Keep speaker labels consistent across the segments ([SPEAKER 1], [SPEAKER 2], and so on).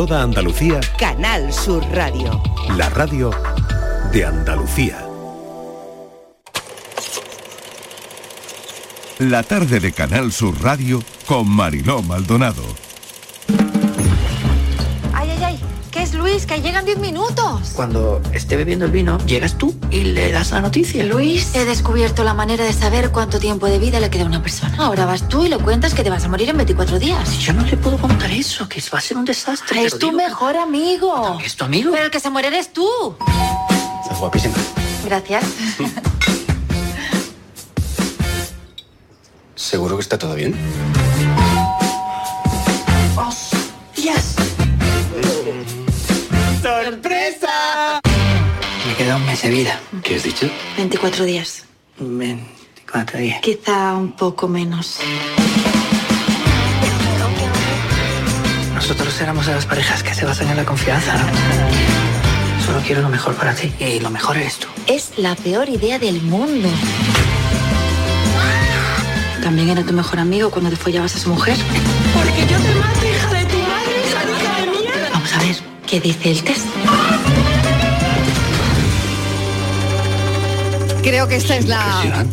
[SPEAKER 1] Toda Andalucía.
[SPEAKER 2] Canal Sur Radio.
[SPEAKER 1] La radio de Andalucía.
[SPEAKER 3] La tarde de Canal Sur Radio con Mariló Maldonado.
[SPEAKER 4] Luis? Que llegan 10 minutos.
[SPEAKER 5] Cuando esté bebiendo el vino, llegas tú y le das la noticia.
[SPEAKER 4] Luis, he descubierto la manera de saber cuánto tiempo de vida le queda a una persona. Ahora vas tú y le cuentas que te vas a morir en 24 días.
[SPEAKER 5] Yo no le puedo contar eso, que va a ser un desastre.
[SPEAKER 4] Es tu mejor amigo.
[SPEAKER 5] ¿Es tu amigo?
[SPEAKER 4] Pero el que se muere eres tú.
[SPEAKER 5] Estás guapísima.
[SPEAKER 4] Gracias.
[SPEAKER 6] ¿Seguro que está todo bien?
[SPEAKER 4] ¡Sorpresa!
[SPEAKER 5] Me queda un mes de vida.
[SPEAKER 6] ¿Qué has dicho?
[SPEAKER 4] 24 días.
[SPEAKER 5] 24 días.
[SPEAKER 4] Quizá un poco menos.
[SPEAKER 5] Nosotros éramos de las parejas que se basan en la confianza, ¿no? Solo quiero lo mejor para ti y lo mejor eres tú.
[SPEAKER 4] Es la peor idea del mundo. También era tu mejor amigo cuando te follabas a su mujer.
[SPEAKER 7] Porque yo te mato, hija de tu madre, hija de mía.
[SPEAKER 4] Vamos a ver qué dice el test.
[SPEAKER 8] Creo que esta es la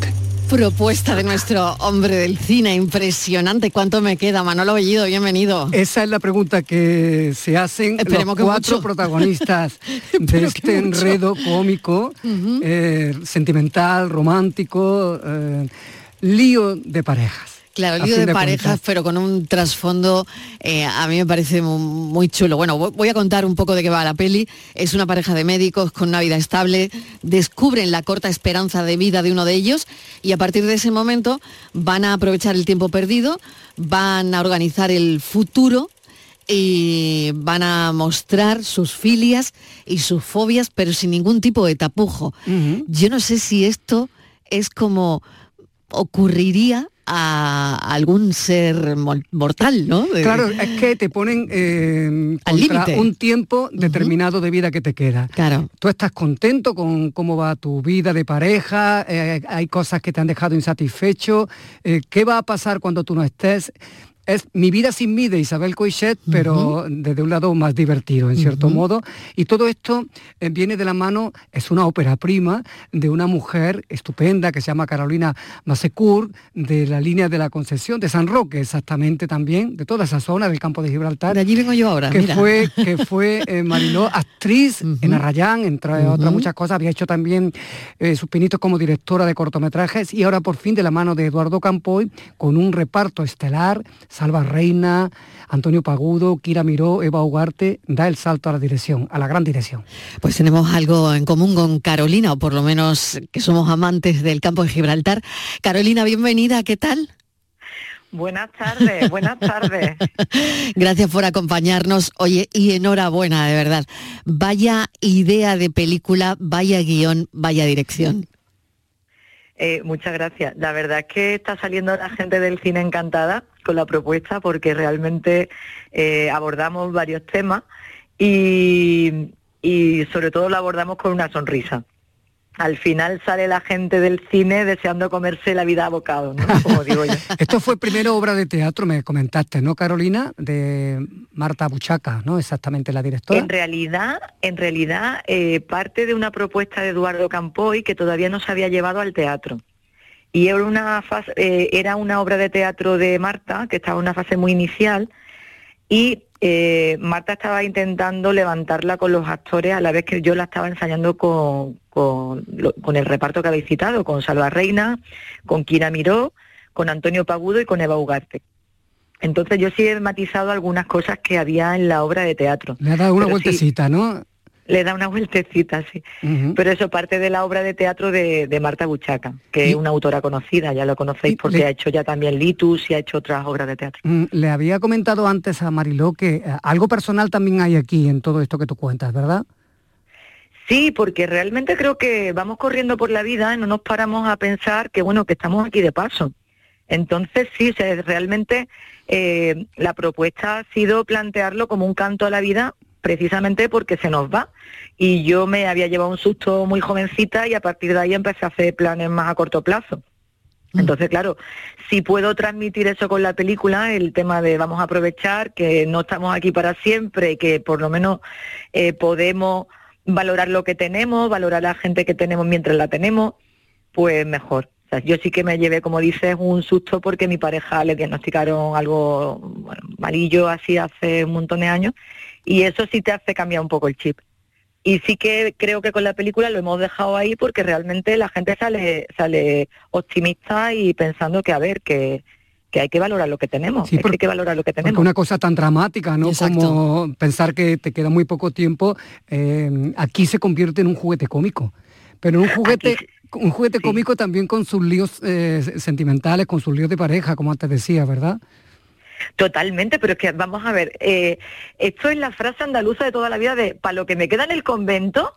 [SPEAKER 8] propuesta de nuestro hombre del cine. Impresionante. ¿Cuánto me queda? Manolo Bellido, bienvenido.
[SPEAKER 9] Esa es la pregunta que se hacen
[SPEAKER 8] Esperemos
[SPEAKER 9] los
[SPEAKER 8] que
[SPEAKER 9] cuatro
[SPEAKER 8] mucho.
[SPEAKER 9] protagonistas de este enredo cómico, eh, sentimental, romántico, eh, lío de parejas.
[SPEAKER 8] Claro, lío
[SPEAKER 9] fin
[SPEAKER 8] de, parejas, pero con un trasfondo, eh, a mí me parece mu- muy chulo. Bueno, vo- voy a contar un poco de qué va la peli. Es una pareja de médicos con una vida estable, descubren la corta esperanza de vida de uno de ellos y a partir de ese momento van a aprovechar el tiempo perdido, van a organizar el futuro y van a mostrar sus filias y sus fobias, pero sin ningún tipo de tapujo. Yo no sé si esto es como ocurriría a algún ser mortal, ¿no? De-
[SPEAKER 9] Claro, es que te ponen eh,
[SPEAKER 8] Al
[SPEAKER 9] contra
[SPEAKER 8] límite.
[SPEAKER 9] un tiempo determinado de vida que te queda.
[SPEAKER 8] Claro.
[SPEAKER 9] Tú estás contento con cómo va tu vida de pareja, eh, hay cosas que te han dejado insatisfecho. eh, ¿Qué va a pasar cuando tú no estés? Es Mi vida sin mí de Isabel Coixet, pero desde un lado más divertido, en cierto modo. Y todo esto eh, viene de la mano, es una ópera prima de una mujer estupenda que se llama Carolina Masecur, de la línea de la Concesión, de San Roque exactamente también, de toda esa zona del campo de Gibraltar.
[SPEAKER 8] De allí vengo yo ahora,
[SPEAKER 9] Que
[SPEAKER 8] mira.
[SPEAKER 9] fue, que fue eh, Mariló, actriz en Arrayán, entre otras muchas cosas. Había hecho también eh, sus pinitos como directora de cortometrajes y ahora por fin de la mano de Eduardo Campoy, con un reparto estelar, Salva Reina, Antonio Pagudo, Kira Miró, Eva Ugarte, da el salto a la dirección, a la gran dirección.
[SPEAKER 8] Pues tenemos algo en común con Carolina, o por lo menos que somos amantes del campo de Gibraltar. Carolina, bienvenida, ¿qué tal?
[SPEAKER 10] Buenas tardes, buenas tardes.
[SPEAKER 8] Gracias por acompañarnos. Oye, y enhorabuena, de verdad. Vaya idea de película, vaya guion, vaya dirección.
[SPEAKER 10] Eh, muchas gracias. La verdad es que está saliendo la gente del cine encantada con la propuesta porque realmente eh, abordamos varios temas y, y sobre todo lo abordamos con una sonrisa. Al final sale la gente del cine deseando comerse la vida a bocado, ¿no? Como digo yo.
[SPEAKER 9] Esto fue primero obra de teatro, me comentaste, ¿no, Carolina? De Marta Buchaca, ¿no? Exactamente la directora.
[SPEAKER 10] En realidad, en realidad eh, parte de una propuesta de Eduardo Campoy que todavía no se había llevado al teatro. Y era una, fase- eh, era una obra de teatro de Marta, que estaba en una fase muy inicial, y eh, Marta estaba intentando levantarla con los actores a la vez que yo la estaba ensayando con, con, lo- con el reparto que habéis citado, con Salva Reina, con Kira Miró, con Antonio Pagudo y con Eva Ugarte. Entonces yo sí he matizado algunas cosas que había en la obra de teatro.
[SPEAKER 9] Le ha dado una
[SPEAKER 10] sí,
[SPEAKER 9] vueltecita, ¿no?
[SPEAKER 10] Le da una vueltecita, sí. Pero eso parte de la obra de teatro de, de Marta Buchaca, que
[SPEAKER 9] Y-
[SPEAKER 10] es una autora conocida, ya lo conocéis porque
[SPEAKER 9] le-
[SPEAKER 10] ha hecho ya también Litus y ha hecho otras obras de teatro.
[SPEAKER 9] Mm, Le había comentado antes a Mariló que eh, algo personal también hay aquí en todo esto que tú cuentas, ¿verdad?
[SPEAKER 10] Sí, porque realmente creo que vamos corriendo por la vida y no nos paramos a pensar que bueno, que estamos aquí de paso. Entonces sí, realmente eh, la propuesta ha sido plantearlo como un canto a la vida precisamente porque se nos va. Y yo me había llevado un susto muy jovencita y a partir de ahí empecé a hacer planes más a corto plazo. Entonces, claro, si puedo transmitir eso con la película, el tema de vamos a aprovechar que no estamos aquí para siempre, que por lo menos eh, podemos valorar lo que tenemos, valorar a la gente que tenemos mientras la tenemos, pues mejor. O sea, yo sí que me llevé, como dices, un susto porque mi pareja le diagnosticaron algo bueno, malillo así hace un montón de años y eso sí te hace cambiar un poco el chip. Y sí que creo que con la película lo hemos dejado ahí porque realmente la gente sale, sale optimista y pensando que, a ver, que, que hay que valorar lo que tenemos,
[SPEAKER 9] Sí,
[SPEAKER 10] es que
[SPEAKER 9] porque-
[SPEAKER 10] hay que valorar lo que tenemos.
[SPEAKER 9] una cosa tan dramática, ¿no?
[SPEAKER 8] Exacto.
[SPEAKER 9] Como pensar que te queda muy poco tiempo, eh, aquí se convierte en un juguete cómico. Pero un juguete,
[SPEAKER 10] Aquí
[SPEAKER 9] un juguete
[SPEAKER 10] sí.
[SPEAKER 9] cómico también con sus líos eh, sentimentales, con sus líos de pareja, como antes decía, ¿verdad?
[SPEAKER 10] Totalmente, pero es que vamos a ver, eh, esto es la frase andaluza de toda la vida de para lo que me queda en el convento,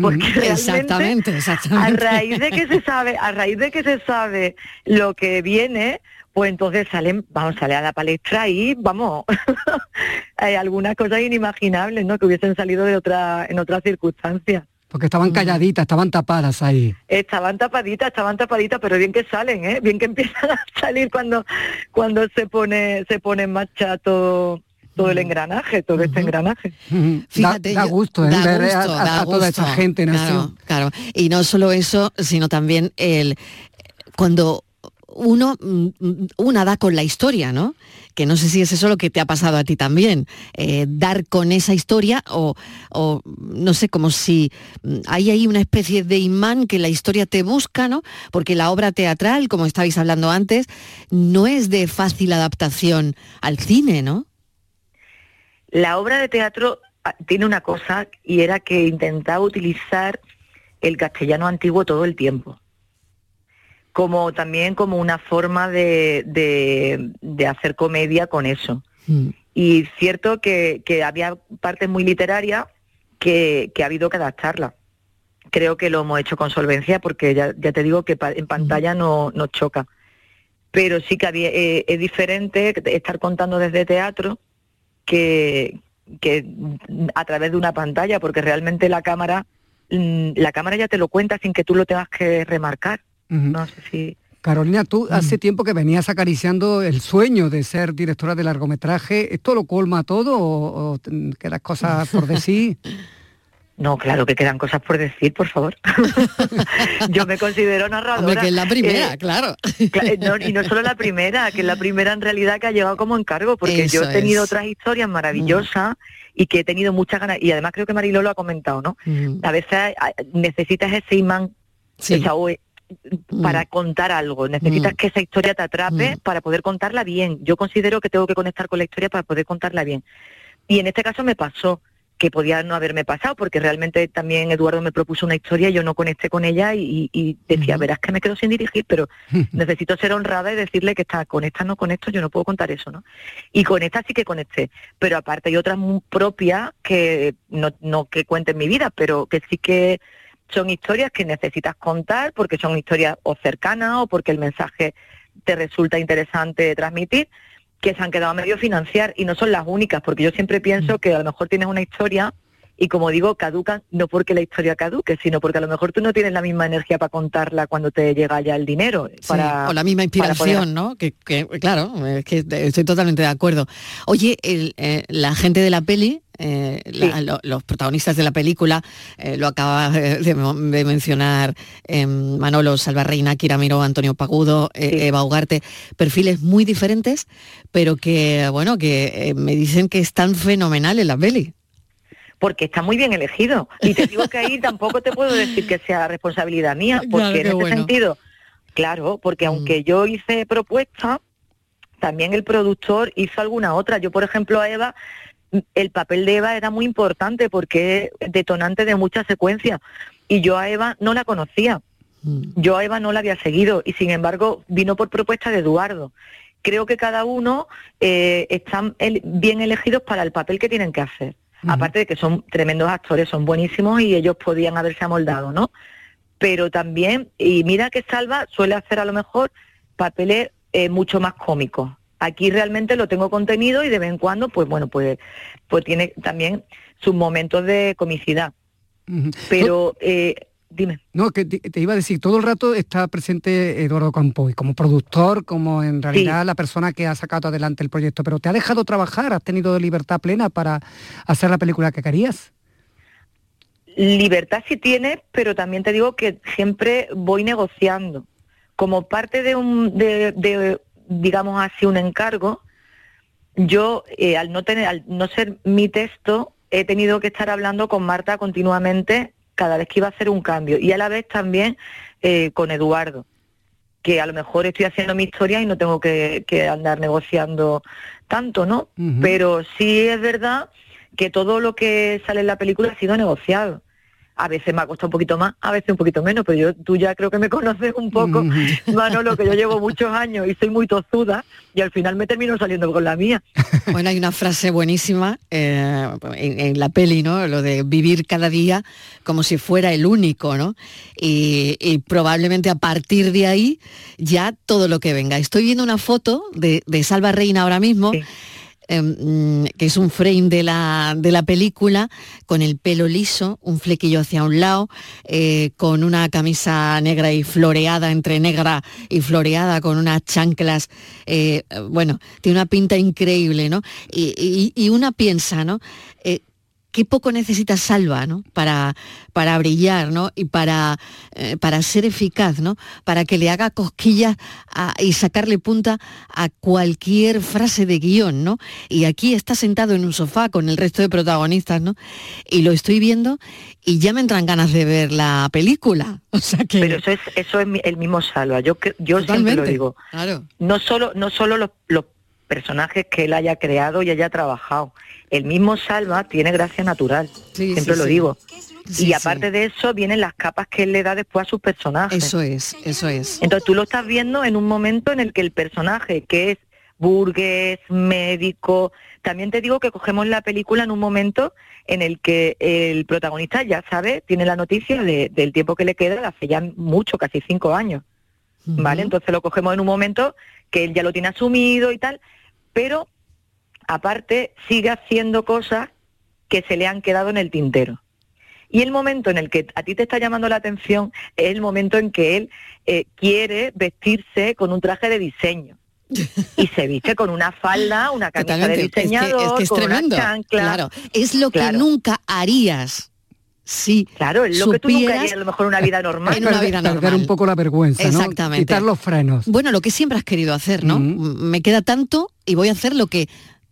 [SPEAKER 10] porque
[SPEAKER 9] Mm,
[SPEAKER 10] realmente
[SPEAKER 8] Exactamente,
[SPEAKER 10] a
[SPEAKER 8] exactamente.
[SPEAKER 10] raíz de que se sabe, a raíz de que se sabe lo que viene, pues entonces salen, vamos, sale a la palestra y vamos, hay algunas cosas inimaginables, ¿no? Que hubiesen salido de otra, en otras circunstancias.
[SPEAKER 9] Porque estaban calladitas, estaban tapadas ahí.
[SPEAKER 10] Estaban tapaditas, estaban tapaditas, pero bien que salen, ¿eh? Bien que empiezan a salir cuando, cuando se pone, se pone en marcha todo, todo el engranaje, todo este engranaje.
[SPEAKER 9] Da-
[SPEAKER 8] Fíjate,
[SPEAKER 9] da, gusto, ¿eh?
[SPEAKER 8] da
[SPEAKER 9] ver a-
[SPEAKER 8] gusto,
[SPEAKER 9] a,
[SPEAKER 8] da
[SPEAKER 9] a toda esa gente en
[SPEAKER 8] claro,
[SPEAKER 9] acción.
[SPEAKER 8] claro. Y no solo eso, sino también el cuando uno mm, mm, una da con la historia, ¿no? Que no sé si es eso lo que te ha pasado a ti también, eh, dar con esa historia o, o, no sé, como si mm, hay ahí una especie de imán que la historia te busca, ¿no? Porque la obra teatral, como estabais hablando antes, no es de fácil adaptación al cine, ¿no?
[SPEAKER 10] La obra de teatro ah, tiene una cosa y era que intentaba utilizar el castellano antiguo todo el tiempo. Como también como una forma de, de- de hacer comedia con eso.
[SPEAKER 8] Mm.
[SPEAKER 10] Y cierto que, que había partes muy literarias que, que ha habido que adaptarla. Creo que lo hemos hecho con solvencia porque ya, ya te digo que en pantalla no nos choca. Pero sí que había, eh, es diferente estar contando desde teatro que, que a través de una pantalla, porque realmente la cámara, mm, la cámara ya te lo cuenta sin que tú lo tengas que remarcar. No sé si.
[SPEAKER 9] Carolina, tú hace tiempo que venías acariciando el sueño de ser directora de largometraje. ¿Esto lo colma todo o, o quedan cosas por decir?
[SPEAKER 10] No, claro que quedan cosas por decir, por favor. Yo me considero narradora.
[SPEAKER 8] Hombre, que es la primera,
[SPEAKER 10] Eh,
[SPEAKER 8] claro.
[SPEAKER 10] No, y no solo la primera, que es la primera en realidad que ha llegado como encargo, porque yo he tenido
[SPEAKER 8] es.
[SPEAKER 10] otras historias maravillosas y que he tenido muchas ganas, y además creo que Mariló lo ha comentado, ¿no?
[SPEAKER 8] Mm.
[SPEAKER 10] A veces necesitas ese imán
[SPEAKER 8] Sí.
[SPEAKER 10] eh, para
[SPEAKER 8] Mm.
[SPEAKER 10] contar algo, necesitas
[SPEAKER 8] Mm.
[SPEAKER 10] que esa historia te atrape
[SPEAKER 8] Mm.
[SPEAKER 10] para poder contarla bien. Yo considero que tengo que conectar con la historia para poder contarla bien. Y en este caso me pasó que podía no haberme pasado, porque realmente también Eduardo me propuso una historia y yo no conecté con ella y, y decía, verás que me quedo sin dirigir, pero necesito ser honrada y decirle que está con esta no con esto, yo no puedo contar eso, ¿no? Y con esta sí que conecté, pero aparte hay otras muy propias que no, no que cuenten mi vida, pero que sí que son historias que necesitas contar porque son historias o cercanas o porque el mensaje te resulta interesante de transmitir que se han quedado a medio financiar y no son las únicas, porque yo siempre pienso que a lo mejor tienes una historia y como digo, caducan no porque la historia caduque, sino porque a lo mejor tú no tienes la misma energía para contarla cuando te llega ya el dinero.
[SPEAKER 8] Sí,
[SPEAKER 10] para,
[SPEAKER 8] o la misma
[SPEAKER 10] poder-
[SPEAKER 8] inspiración, ¿no? Que, que, claro, es que estoy totalmente de acuerdo. Oye, el, eh, la gente de la peli, eh, la-
[SPEAKER 10] Sí.
[SPEAKER 8] lo- los protagonistas de la película, eh, lo acaba de, de mencionar eh, Manolo Salvarreina, Kira Miró, Antonio Pagudo, eh,
[SPEAKER 10] Sí.
[SPEAKER 8] Eva Ugarte, perfiles muy diferentes, pero que, bueno, que eh, me dicen que están fenomenales la peli.
[SPEAKER 10] Porque está muy bien elegido. Y te digo que ahí tampoco te puedo decir que sea responsabilidad mía, porque
[SPEAKER 8] Claro,
[SPEAKER 10] en ese
[SPEAKER 8] bueno.
[SPEAKER 10] sentido, claro, porque
[SPEAKER 8] Mm.
[SPEAKER 10] aunque yo hice propuesta, también el productor hizo alguna otra. Yo, por ejemplo, a Eva, el papel de Eva era muy importante porque es detonante de muchas secuencias. Y yo a Eva no la conocía.
[SPEAKER 8] Mm.
[SPEAKER 10] Yo a Eva no la había seguido y sin embargo vino por propuesta de Eduardo. Creo que cada uno eh, están el- bien elegidos para el papel que tienen que hacer. Aparte de que son tremendos actores, son buenísimos y ellos podían haberse amoldado, ¿no? Pero también, y mira que Salva suele hacer a lo mejor papeles eh, mucho más cómicos. Aquí realmente lo tengo contenido y de vez en cuando, pues bueno, pues, pues tiene también sus momentos de comicidad pero eh, dime.
[SPEAKER 9] No, que te, te iba a decir, todo el rato está presente Eduardo Campoy, como productor, como en realidad la persona que ha sacado adelante el proyecto, pero ¿te ha dejado trabajar? ¿Has tenido libertad plena para hacer la película que querías?
[SPEAKER 10] Libertad sí tiene, pero también te digo que siempre voy negociando. Como parte de un, de, de, digamos así, un encargo, yo eh, al no tener, al no ser mi texto, he tenido que estar hablando con Marta continuamente cada vez que iba a hacer un cambio y a la vez también eh, con Eduardo, que a lo mejor estoy haciendo mi historia y no tengo que, que andar negociando tanto, ¿no? Pero sí es verdad que todo lo que sale en la película ha sido negociado. A veces me ha costado un poquito más, a veces un poquito menos, pero yo, tú ya creo que me conoces un poco, Manolo, que yo llevo muchos años y soy muy tozuda y al final me termino saliendo con la mía.
[SPEAKER 8] Bueno, hay una frase buenísima eh, en, en la peli, ¿no? Lo de vivir cada día como si fuera el único, ¿no? Y, y probablemente a partir de ahí ya todo lo que venga. Estoy viendo una foto de, de Salva Reina ahora mismo. Mm, que es un frame de la, de la película, con el pelo liso, un flequillo hacia un lado, eh, con una camisa negra y floreada, entre negra y floreada, con unas chanclas, eh, bueno, tiene una pinta increíble, ¿no? Y, y- y una piensa, ¿no? Qué poco necesita Salva, ¿no? Para, para brillar, ¿no? Y para, eh, para ser eficaz, ¿no? Para que le haga cosquillas a- y sacarle punta a cualquier frase de guion, ¿no? Y aquí está sentado en un sofá con el resto de protagonistas, ¿no? Y lo estoy viendo y ya me entran ganas de ver la película. O sea que...
[SPEAKER 10] Pero eso es, eso es el mismo Salva. Yo, yo siempre lo digo.
[SPEAKER 8] Claro.
[SPEAKER 10] No solo, no solo los, los personajes que él haya creado y haya trabajado. El mismo Salva tiene gracia natural. siempre
[SPEAKER 8] sí,
[SPEAKER 10] lo
[SPEAKER 8] sí.
[SPEAKER 10] digo. Y aparte de eso vienen las capas que él le da después a sus personajes.
[SPEAKER 8] Eso es, eso es.
[SPEAKER 10] Entonces tú lo estás viendo en un momento en el que el personaje, que es burgués, médico, también te digo que cogemos la película en un momento en el que el protagonista ya sabe, tiene la noticia de- del tiempo que le queda, hace ya mucho, casi cinco años. ¿Vale? Entonces lo cogemos en un momento que él ya lo tiene asumido y tal, pero aparte sigue haciendo cosas que se le han quedado en el tintero. Y el momento en el que a ti te está llamando la atención es el momento en que él eh, quiere vestirse con un traje de diseño. Y se viste con una falda, una camisa de
[SPEAKER 8] Totalmente. Es que-
[SPEAKER 10] diseñador,
[SPEAKER 8] es que es
[SPEAKER 10] con
[SPEAKER 8] tremendo.
[SPEAKER 10] una chancla.
[SPEAKER 8] Claro, es lo que
[SPEAKER 10] Claro.
[SPEAKER 8] nunca harías. Sí,
[SPEAKER 10] Claro, es lo que tú nunca
[SPEAKER 8] supieras-
[SPEAKER 10] harías a lo mejor en una vida normal.
[SPEAKER 8] En una vida
[SPEAKER 9] Perder
[SPEAKER 8] normal.
[SPEAKER 9] un poco la vergüenza, ¿no?
[SPEAKER 8] Exactamente.
[SPEAKER 9] Quitar los frenos.
[SPEAKER 8] Bueno, lo que siempre has querido hacer, ¿no? Me queda tanto y voy a hacer lo que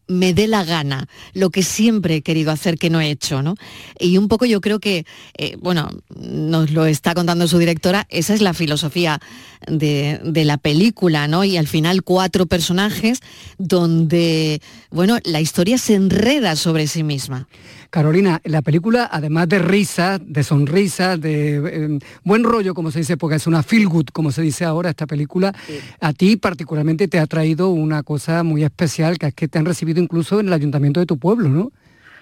[SPEAKER 8] me dé la gana, lo que siempre he querido hacer que no he hecho, ¿no? Y un poco yo creo que, eh, bueno, nos lo está contando su directora, esa es la filosofía de, de la película, ¿no? Y al final cuatro personajes donde, bueno, la historia se enreda sobre sí misma.
[SPEAKER 9] Carolina, la película, además de risas, de sonrisas, de eh, buen rollo, como se dice, porque es una feel good, como se dice ahora, esta película, a ti particularmente te ha traído una cosa muy especial, que es que te han recibido incluso en el ayuntamiento de tu pueblo, ¿no?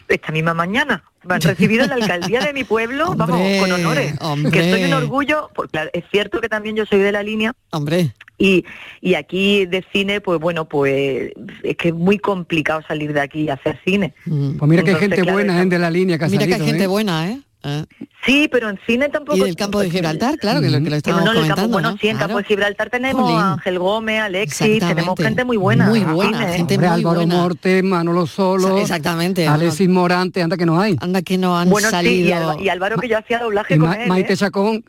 [SPEAKER 10] esta misma mañana. Me han recibido en la alcaldía de mi pueblo, vamos, con honores.
[SPEAKER 8] hombre.
[SPEAKER 10] Que soy un orgullo, porque es cierto que también yo soy de la línea.
[SPEAKER 8] Hombre.
[SPEAKER 10] Y, y aquí de cine, pues bueno, pues es que es muy complicado salir de aquí y hacer cine.
[SPEAKER 9] Pues mira que hay
[SPEAKER 10] Entonces,
[SPEAKER 9] gente
[SPEAKER 10] claro,
[SPEAKER 9] buena, ¿eh? de la línea que ha
[SPEAKER 8] Mira que hay gente
[SPEAKER 9] ¿eh?
[SPEAKER 8] buena, ¿eh? Eh.
[SPEAKER 10] Sí, pero en cine tampoco.
[SPEAKER 8] Y del campo de Gibraltar, claro, que lo, que lo estábamos
[SPEAKER 10] no, en el campo,
[SPEAKER 8] comentando,
[SPEAKER 10] bueno,
[SPEAKER 8] ¿no?
[SPEAKER 10] sí, en campo de Gibraltar tenemos
[SPEAKER 8] Jolín.
[SPEAKER 10] a Ángel Gómez, Alexis, tenemos gente muy buena.
[SPEAKER 8] Muy
[SPEAKER 10] en
[SPEAKER 8] buena,
[SPEAKER 10] cine,
[SPEAKER 8] gente
[SPEAKER 9] Hombre,
[SPEAKER 8] muy
[SPEAKER 9] Álvaro
[SPEAKER 8] buena.
[SPEAKER 9] Morte, Manolo Solo,
[SPEAKER 8] Exactamente.
[SPEAKER 9] Alexis Morante, anda que no hay.
[SPEAKER 8] Anda que no han
[SPEAKER 10] Bueno, sí,
[SPEAKER 8] salido.
[SPEAKER 10] y, Alba- y Álvaro que yo hacía doblaje
[SPEAKER 9] Y
[SPEAKER 10] con
[SPEAKER 9] Ma-
[SPEAKER 10] él.
[SPEAKER 9] Maite
[SPEAKER 10] ¿eh?
[SPEAKER 9] Chacón.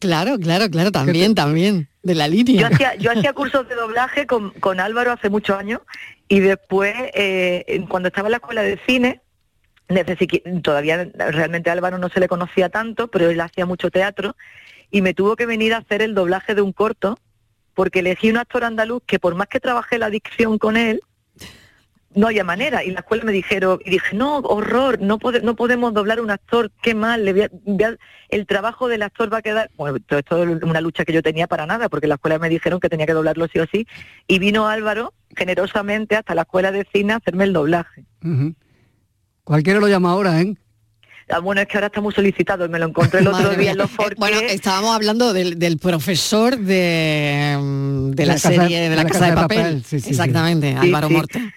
[SPEAKER 8] Claro, claro, claro, también, también. De la
[SPEAKER 10] Yo
[SPEAKER 8] línea.
[SPEAKER 10] hacía, yo hacía cursos de doblaje con, con Álvaro hace muchos años y después, eh, cuando estaba en la escuela de cine, todavía realmente a Álvaro no se le conocía tanto, pero él hacía mucho teatro y me tuvo que venir a hacer el doblaje de un corto porque elegí un actor andaluz que por más que trabajé la dicción con él, no había manera. Y en la escuela me dijeron, y dije, no, horror, no, pode- no podemos doblar un actor, qué mal, le voy a- voy a- el trabajo del actor va a quedar... Bueno, todo esto es una lucha que yo tenía para nada, porque en la escuela me dijeron que tenía que doblarlo sí o sí, y vino Álvaro generosamente hasta la escuela de cine a hacerme el doblaje.
[SPEAKER 9] Cualquiera lo llama ahora, ¿eh?
[SPEAKER 10] Ah, bueno, es que ahora está muy solicitado, y me lo encontré el otro día en los.
[SPEAKER 8] Bueno, estábamos hablando del, del profesor de, de la,
[SPEAKER 9] La Casa-
[SPEAKER 8] serie de la, Casa, de Papel.
[SPEAKER 9] sí, sí, sí.
[SPEAKER 8] Exactamente,
[SPEAKER 10] Sí,
[SPEAKER 8] Álvaro. Morte.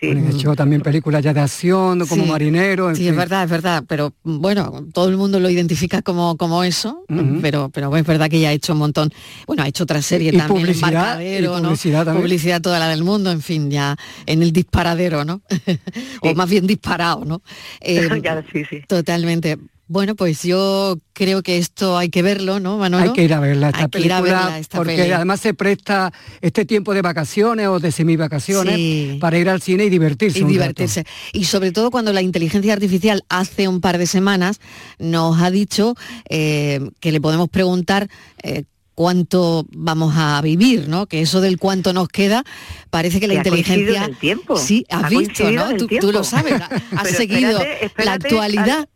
[SPEAKER 10] Sí.
[SPEAKER 9] Han hecho también películas ya de acción, como
[SPEAKER 8] Sí.
[SPEAKER 9] marinero. en
[SPEAKER 8] Sí,
[SPEAKER 9] fin.
[SPEAKER 8] es verdad, es verdad, pero bueno, todo el mundo lo identifica como, como eso, pero, pero es verdad que ya ha hecho un montón. Bueno, ha hecho otra serie
[SPEAKER 9] Y
[SPEAKER 8] también,
[SPEAKER 9] publicidad, y
[SPEAKER 8] ¿no?
[SPEAKER 9] publicidad también.
[SPEAKER 8] Publicidad toda la del mundo, en fin, ya en el disparadero, ¿no? o más bien disparado, ¿no? Eh,
[SPEAKER 10] Ya, sí, sí.
[SPEAKER 8] Totalmente. Bueno, pues yo creo que esto hay que verlo, ¿no, Manolo?
[SPEAKER 9] Hay que ir a verla esta
[SPEAKER 8] Hay que ir a verla, esta
[SPEAKER 9] porque
[SPEAKER 8] peli.
[SPEAKER 9] además se presta este tiempo de vacaciones o de semivacaciones
[SPEAKER 8] Sí.
[SPEAKER 9] para ir al cine y divertirse.
[SPEAKER 8] y
[SPEAKER 9] un rato.
[SPEAKER 8] divertirse. Y sobre todo cuando la inteligencia artificial hace un par de semanas nos ha dicho eh, que le podemos preguntar eh, cuánto vamos a vivir, ¿no? Que eso del cuánto nos queda, parece que la
[SPEAKER 10] ha
[SPEAKER 8] inteligencia...
[SPEAKER 10] en el tiempo.
[SPEAKER 8] Sí, has
[SPEAKER 10] Ha
[SPEAKER 8] visto, ¿no? Tú, lo sabes, has seguido
[SPEAKER 10] espérate,
[SPEAKER 8] la actualidad.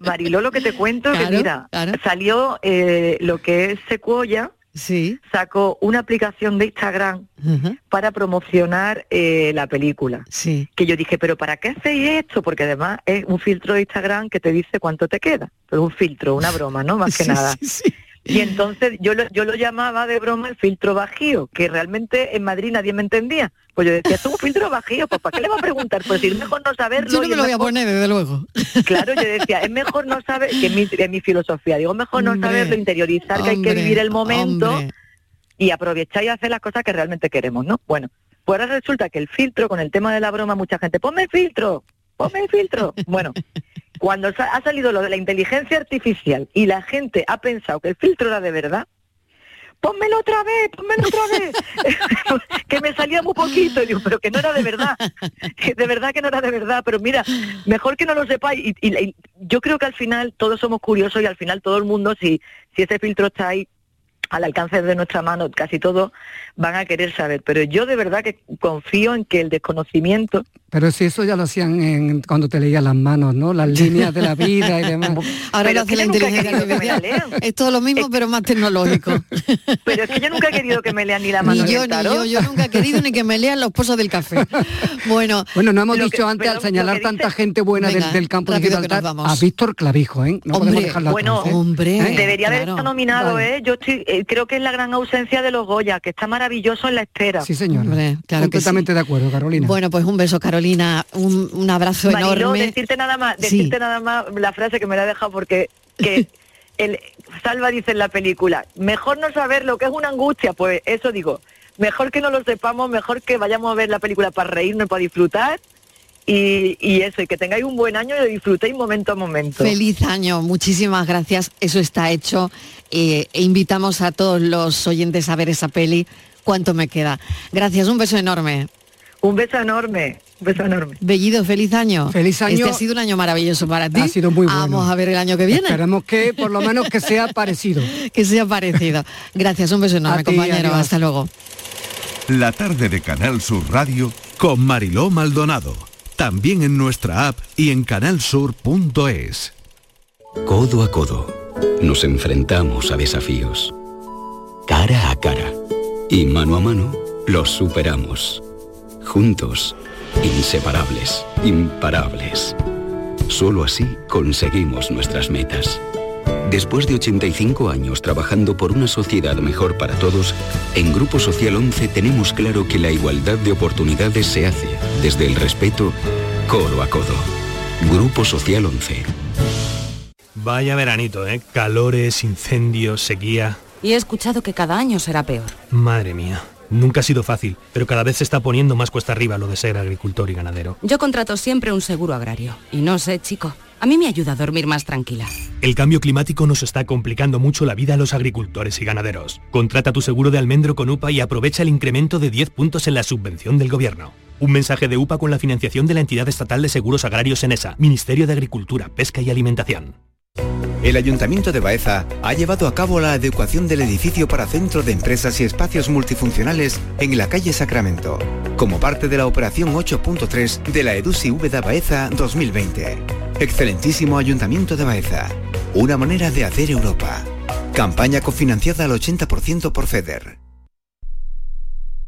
[SPEAKER 10] Mariló, lo que te cuento
[SPEAKER 8] Claro,
[SPEAKER 10] que mira,
[SPEAKER 8] claro.
[SPEAKER 10] salió eh, lo que es Sequoia,
[SPEAKER 8] Sí.
[SPEAKER 10] sacó una aplicación de Instagram para promocionar eh, la película.
[SPEAKER 8] Sí.
[SPEAKER 10] Que yo dije, pero ¿para qué hacéis esto? Porque además es un filtro de Instagram que te dice cuánto te queda. Pero un filtro, una broma, ¿no? Más que nada.
[SPEAKER 8] sí.
[SPEAKER 10] Y entonces yo lo, yo lo llamaba de broma el filtro bajío, que realmente en Madrid nadie me entendía. Pues yo decía, es un filtro bajío, pues ¿para qué le va a preguntar? Pues es mejor no saberlo.
[SPEAKER 8] Yo no me lo voy a
[SPEAKER 10] mejor-
[SPEAKER 8] poner, desde luego.
[SPEAKER 10] Claro, yo decía, es mejor no saber, que es mi, es mi filosofía, digo, mejor no
[SPEAKER 8] Hombre,
[SPEAKER 10] saberlo, interiorizar que hay que vivir el momento
[SPEAKER 8] hombre.
[SPEAKER 10] y aprovechar y hacer las cosas que realmente queremos, ¿no? Bueno, pues ahora resulta que el filtro, con el tema de la broma, mucha gente, ponme el filtro, ponme el filtro. Bueno, cuando ha salido lo de la inteligencia artificial y la gente ha pensado que el filtro era de verdad, pónmelo otra vez, pónmelo otra vez, que me salía muy poquito, digo, pero que no era de verdad, de verdad que no era de verdad, pero mira, mejor que no lo sepáis, y, y- y yo creo que al final todos somos curiosos y al final todo el mundo, si, si ese filtro está ahí al alcance de nuestra mano, casi todos van a querer saber, pero yo de verdad que confío en que el desconocimiento
[SPEAKER 9] Pero si eso ya lo hacían en- cuando te leían las manos, ¿no? Las líneas de la vida y demás.
[SPEAKER 8] Ahora
[SPEAKER 10] Pero
[SPEAKER 8] lo hace la inteligencia artificial. Es todo lo mismo, pero más tecnológico.
[SPEAKER 10] Pero es que yo nunca he querido que me lean ni la mano
[SPEAKER 8] Ni yo, ni yo, yo nunca he querido ni que me lean los pozos del café. Bueno,
[SPEAKER 9] Bueno, no hemos dicho
[SPEAKER 10] que-
[SPEAKER 9] antes
[SPEAKER 10] pero
[SPEAKER 9] al señalar tanta gente buena del-
[SPEAKER 8] Venga,
[SPEAKER 9] del, campo de Gibraltar a Víctor Clavijo, ¿eh? No
[SPEAKER 8] Hombre,
[SPEAKER 9] podemos dejarlo
[SPEAKER 10] Bueno,
[SPEAKER 9] atrás, ¿eh?
[SPEAKER 8] hombre,
[SPEAKER 9] ¿Eh?
[SPEAKER 10] Debería haber estado nominado,
[SPEAKER 9] Vale.
[SPEAKER 10] ¿eh? Yo estoy, eh, creo que es la gran ausencia de los Goya, que está maravilloso en la espera.
[SPEAKER 9] Sí, señor.
[SPEAKER 8] Hombre, claro que
[SPEAKER 9] Completamente
[SPEAKER 8] sí.
[SPEAKER 9] de acuerdo, Carolina.
[SPEAKER 8] Bueno, pues un beso, Carolina. Un, un abrazo
[SPEAKER 10] Mariló,
[SPEAKER 8] enorme.
[SPEAKER 10] decirte nada más,
[SPEAKER 8] Sí.
[SPEAKER 10] decirte nada más la frase que me la ha dejado porque que el Salva dice en la película, mejor no saber lo que es una angustia, pues eso digo, mejor que no lo sepamos, mejor que vayamos a ver la película para reírnos, para disfrutar y, y eso, y que tengáis un buen año y lo disfrutéis momento a momento.
[SPEAKER 8] Feliz año, muchísimas gracias. Eso está hecho. eh, e invitamos a todos los oyentes a ver esa peli. ¿Cuánto me queda? Gracias, un beso enorme.
[SPEAKER 10] Un beso enorme, un beso enorme.
[SPEAKER 8] Bellido, feliz año.
[SPEAKER 9] Feliz año.
[SPEAKER 8] Este ha sido un año maravilloso para ti.
[SPEAKER 9] Ha sido muy bueno.
[SPEAKER 8] Vamos a ver el año que viene.
[SPEAKER 9] Esperemos que por lo menos que sea parecido.
[SPEAKER 8] Que sea parecido. Gracias, un beso enorme,
[SPEAKER 9] A
[SPEAKER 8] compañero. Hasta luego.
[SPEAKER 3] La tarde de Canal Sur Radio
[SPEAKER 1] Con Mariló Maldonado. También en nuestra app y en canalsur.es.
[SPEAKER 6] Codo a codo, nos enfrentamos a desafíos. Cara a cara. Y mano a mano, los superamos. Juntos, inseparables, imparables. Solo así conseguimos nuestras metas. Después de 85 años trabajando por una sociedad mejor para todos, en Grupo Social 11 tenemos claro que la igualdad de oportunidades se hace desde el respeto, codo a codo. Grupo Social 11.
[SPEAKER 11] Vaya veranito, ¿eh? Calores, incendios, sequía.
[SPEAKER 12] Y he escuchado que cada año será peor.
[SPEAKER 11] Madre mía. Nunca ha sido fácil, pero cada vez se está poniendo más cuesta arriba lo de ser agricultor y ganadero.
[SPEAKER 12] Yo contrato siempre un seguro agrario. Y no sé, chico, a mí me ayuda a dormir más tranquila.
[SPEAKER 11] El cambio climático nos está complicando mucho la vida a los agricultores y ganaderos. Contrata tu seguro de almendro con UPA y aprovecha el incremento de 10 puntos en la subvención del gobierno. Un mensaje de UPA con la financiación de la entidad estatal de seguros agrarios en ESA, Ministerio de Agricultura, Pesca y Alimentación.
[SPEAKER 13] El Ayuntamiento de Baeza ha llevado a cabo la adecuación del edificio para centro de empresas y espacios multifuncionales en la calle Sacramento, como parte de la operación 8.3 de la EDUSI Úbeda Baeza 2020. Excelentísimo Ayuntamiento de Baeza, una manera de hacer Europa. Campaña cofinanciada al 80% por FEDER.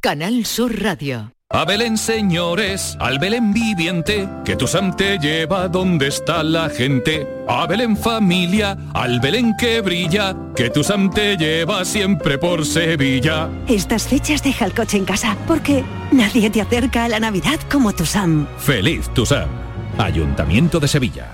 [SPEAKER 2] Canal Sur Radio.
[SPEAKER 14] A Belén, señores, al Belén viviente, que tu Sam te lleva donde está la gente. A Belén familia, al Belén que brilla, que tu Sam te lleva siempre por Sevilla.
[SPEAKER 15] Estas fechas deja el coche en casa, porque nadie te acerca a la Navidad como tu Sam.
[SPEAKER 14] Feliz tu Sam. Ayuntamiento de Sevilla.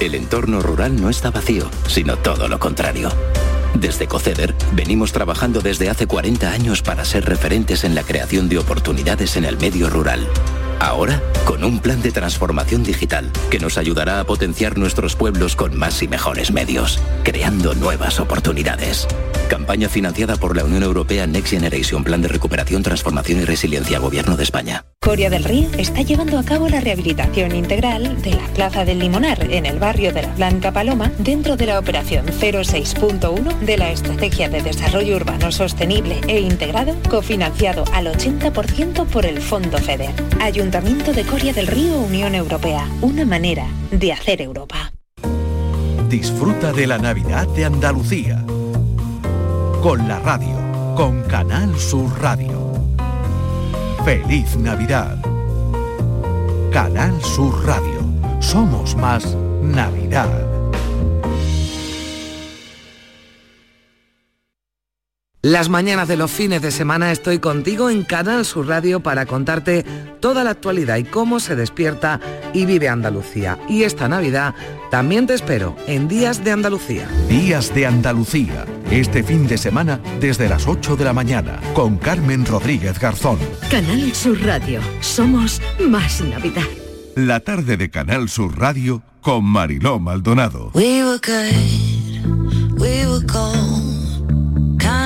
[SPEAKER 16] El entorno rural no está vacío, sino todo lo contrario. Desde Coceder venimos trabajando desde hace 40 años para ser referentes en la creación de oportunidades en el medio rural. Ahora, con un plan de transformación digital que nos ayudará a potenciar nuestros pueblos con más y mejores medios, creando nuevas oportunidades. Campaña financiada por la Unión Europea Next Generation Plan de Recuperación, Transformación y Resiliencia, Gobierno de España.
[SPEAKER 17] Coria del Río está llevando a cabo la rehabilitación integral de la Plaza del Limonar en el barrio de la Blanca Paloma dentro de la operación 06.1 de la Estrategia de Desarrollo Urbano Sostenible e Integrado cofinanciado al 80% por el Fondo FEDER. Ayuntamiento de Coria del Río, Unión Europea. Una manera de hacer Europa.
[SPEAKER 1] Disfruta de la Navidad de Andalucía. Con la radio, con Canal Sur Radio. Feliz Navidad. Canal Sur Radio. Somos más Navidad.
[SPEAKER 18] Las mañanas de los fines de semana estoy contigo en Canal Sur Radio para contarte toda la actualidad y cómo se despierta y vive Andalucía. Y esta Navidad también te espero en Días de Andalucía.
[SPEAKER 1] Días de Andalucía. Este fin de semana desde las 8 de la mañana con Carmen Rodríguez Garzón.
[SPEAKER 2] Canal Sur Radio. Somos más Navidad.
[SPEAKER 3] La tarde de Canal Sur Radio con Mariló Maldonado.
[SPEAKER 19] We were good, we were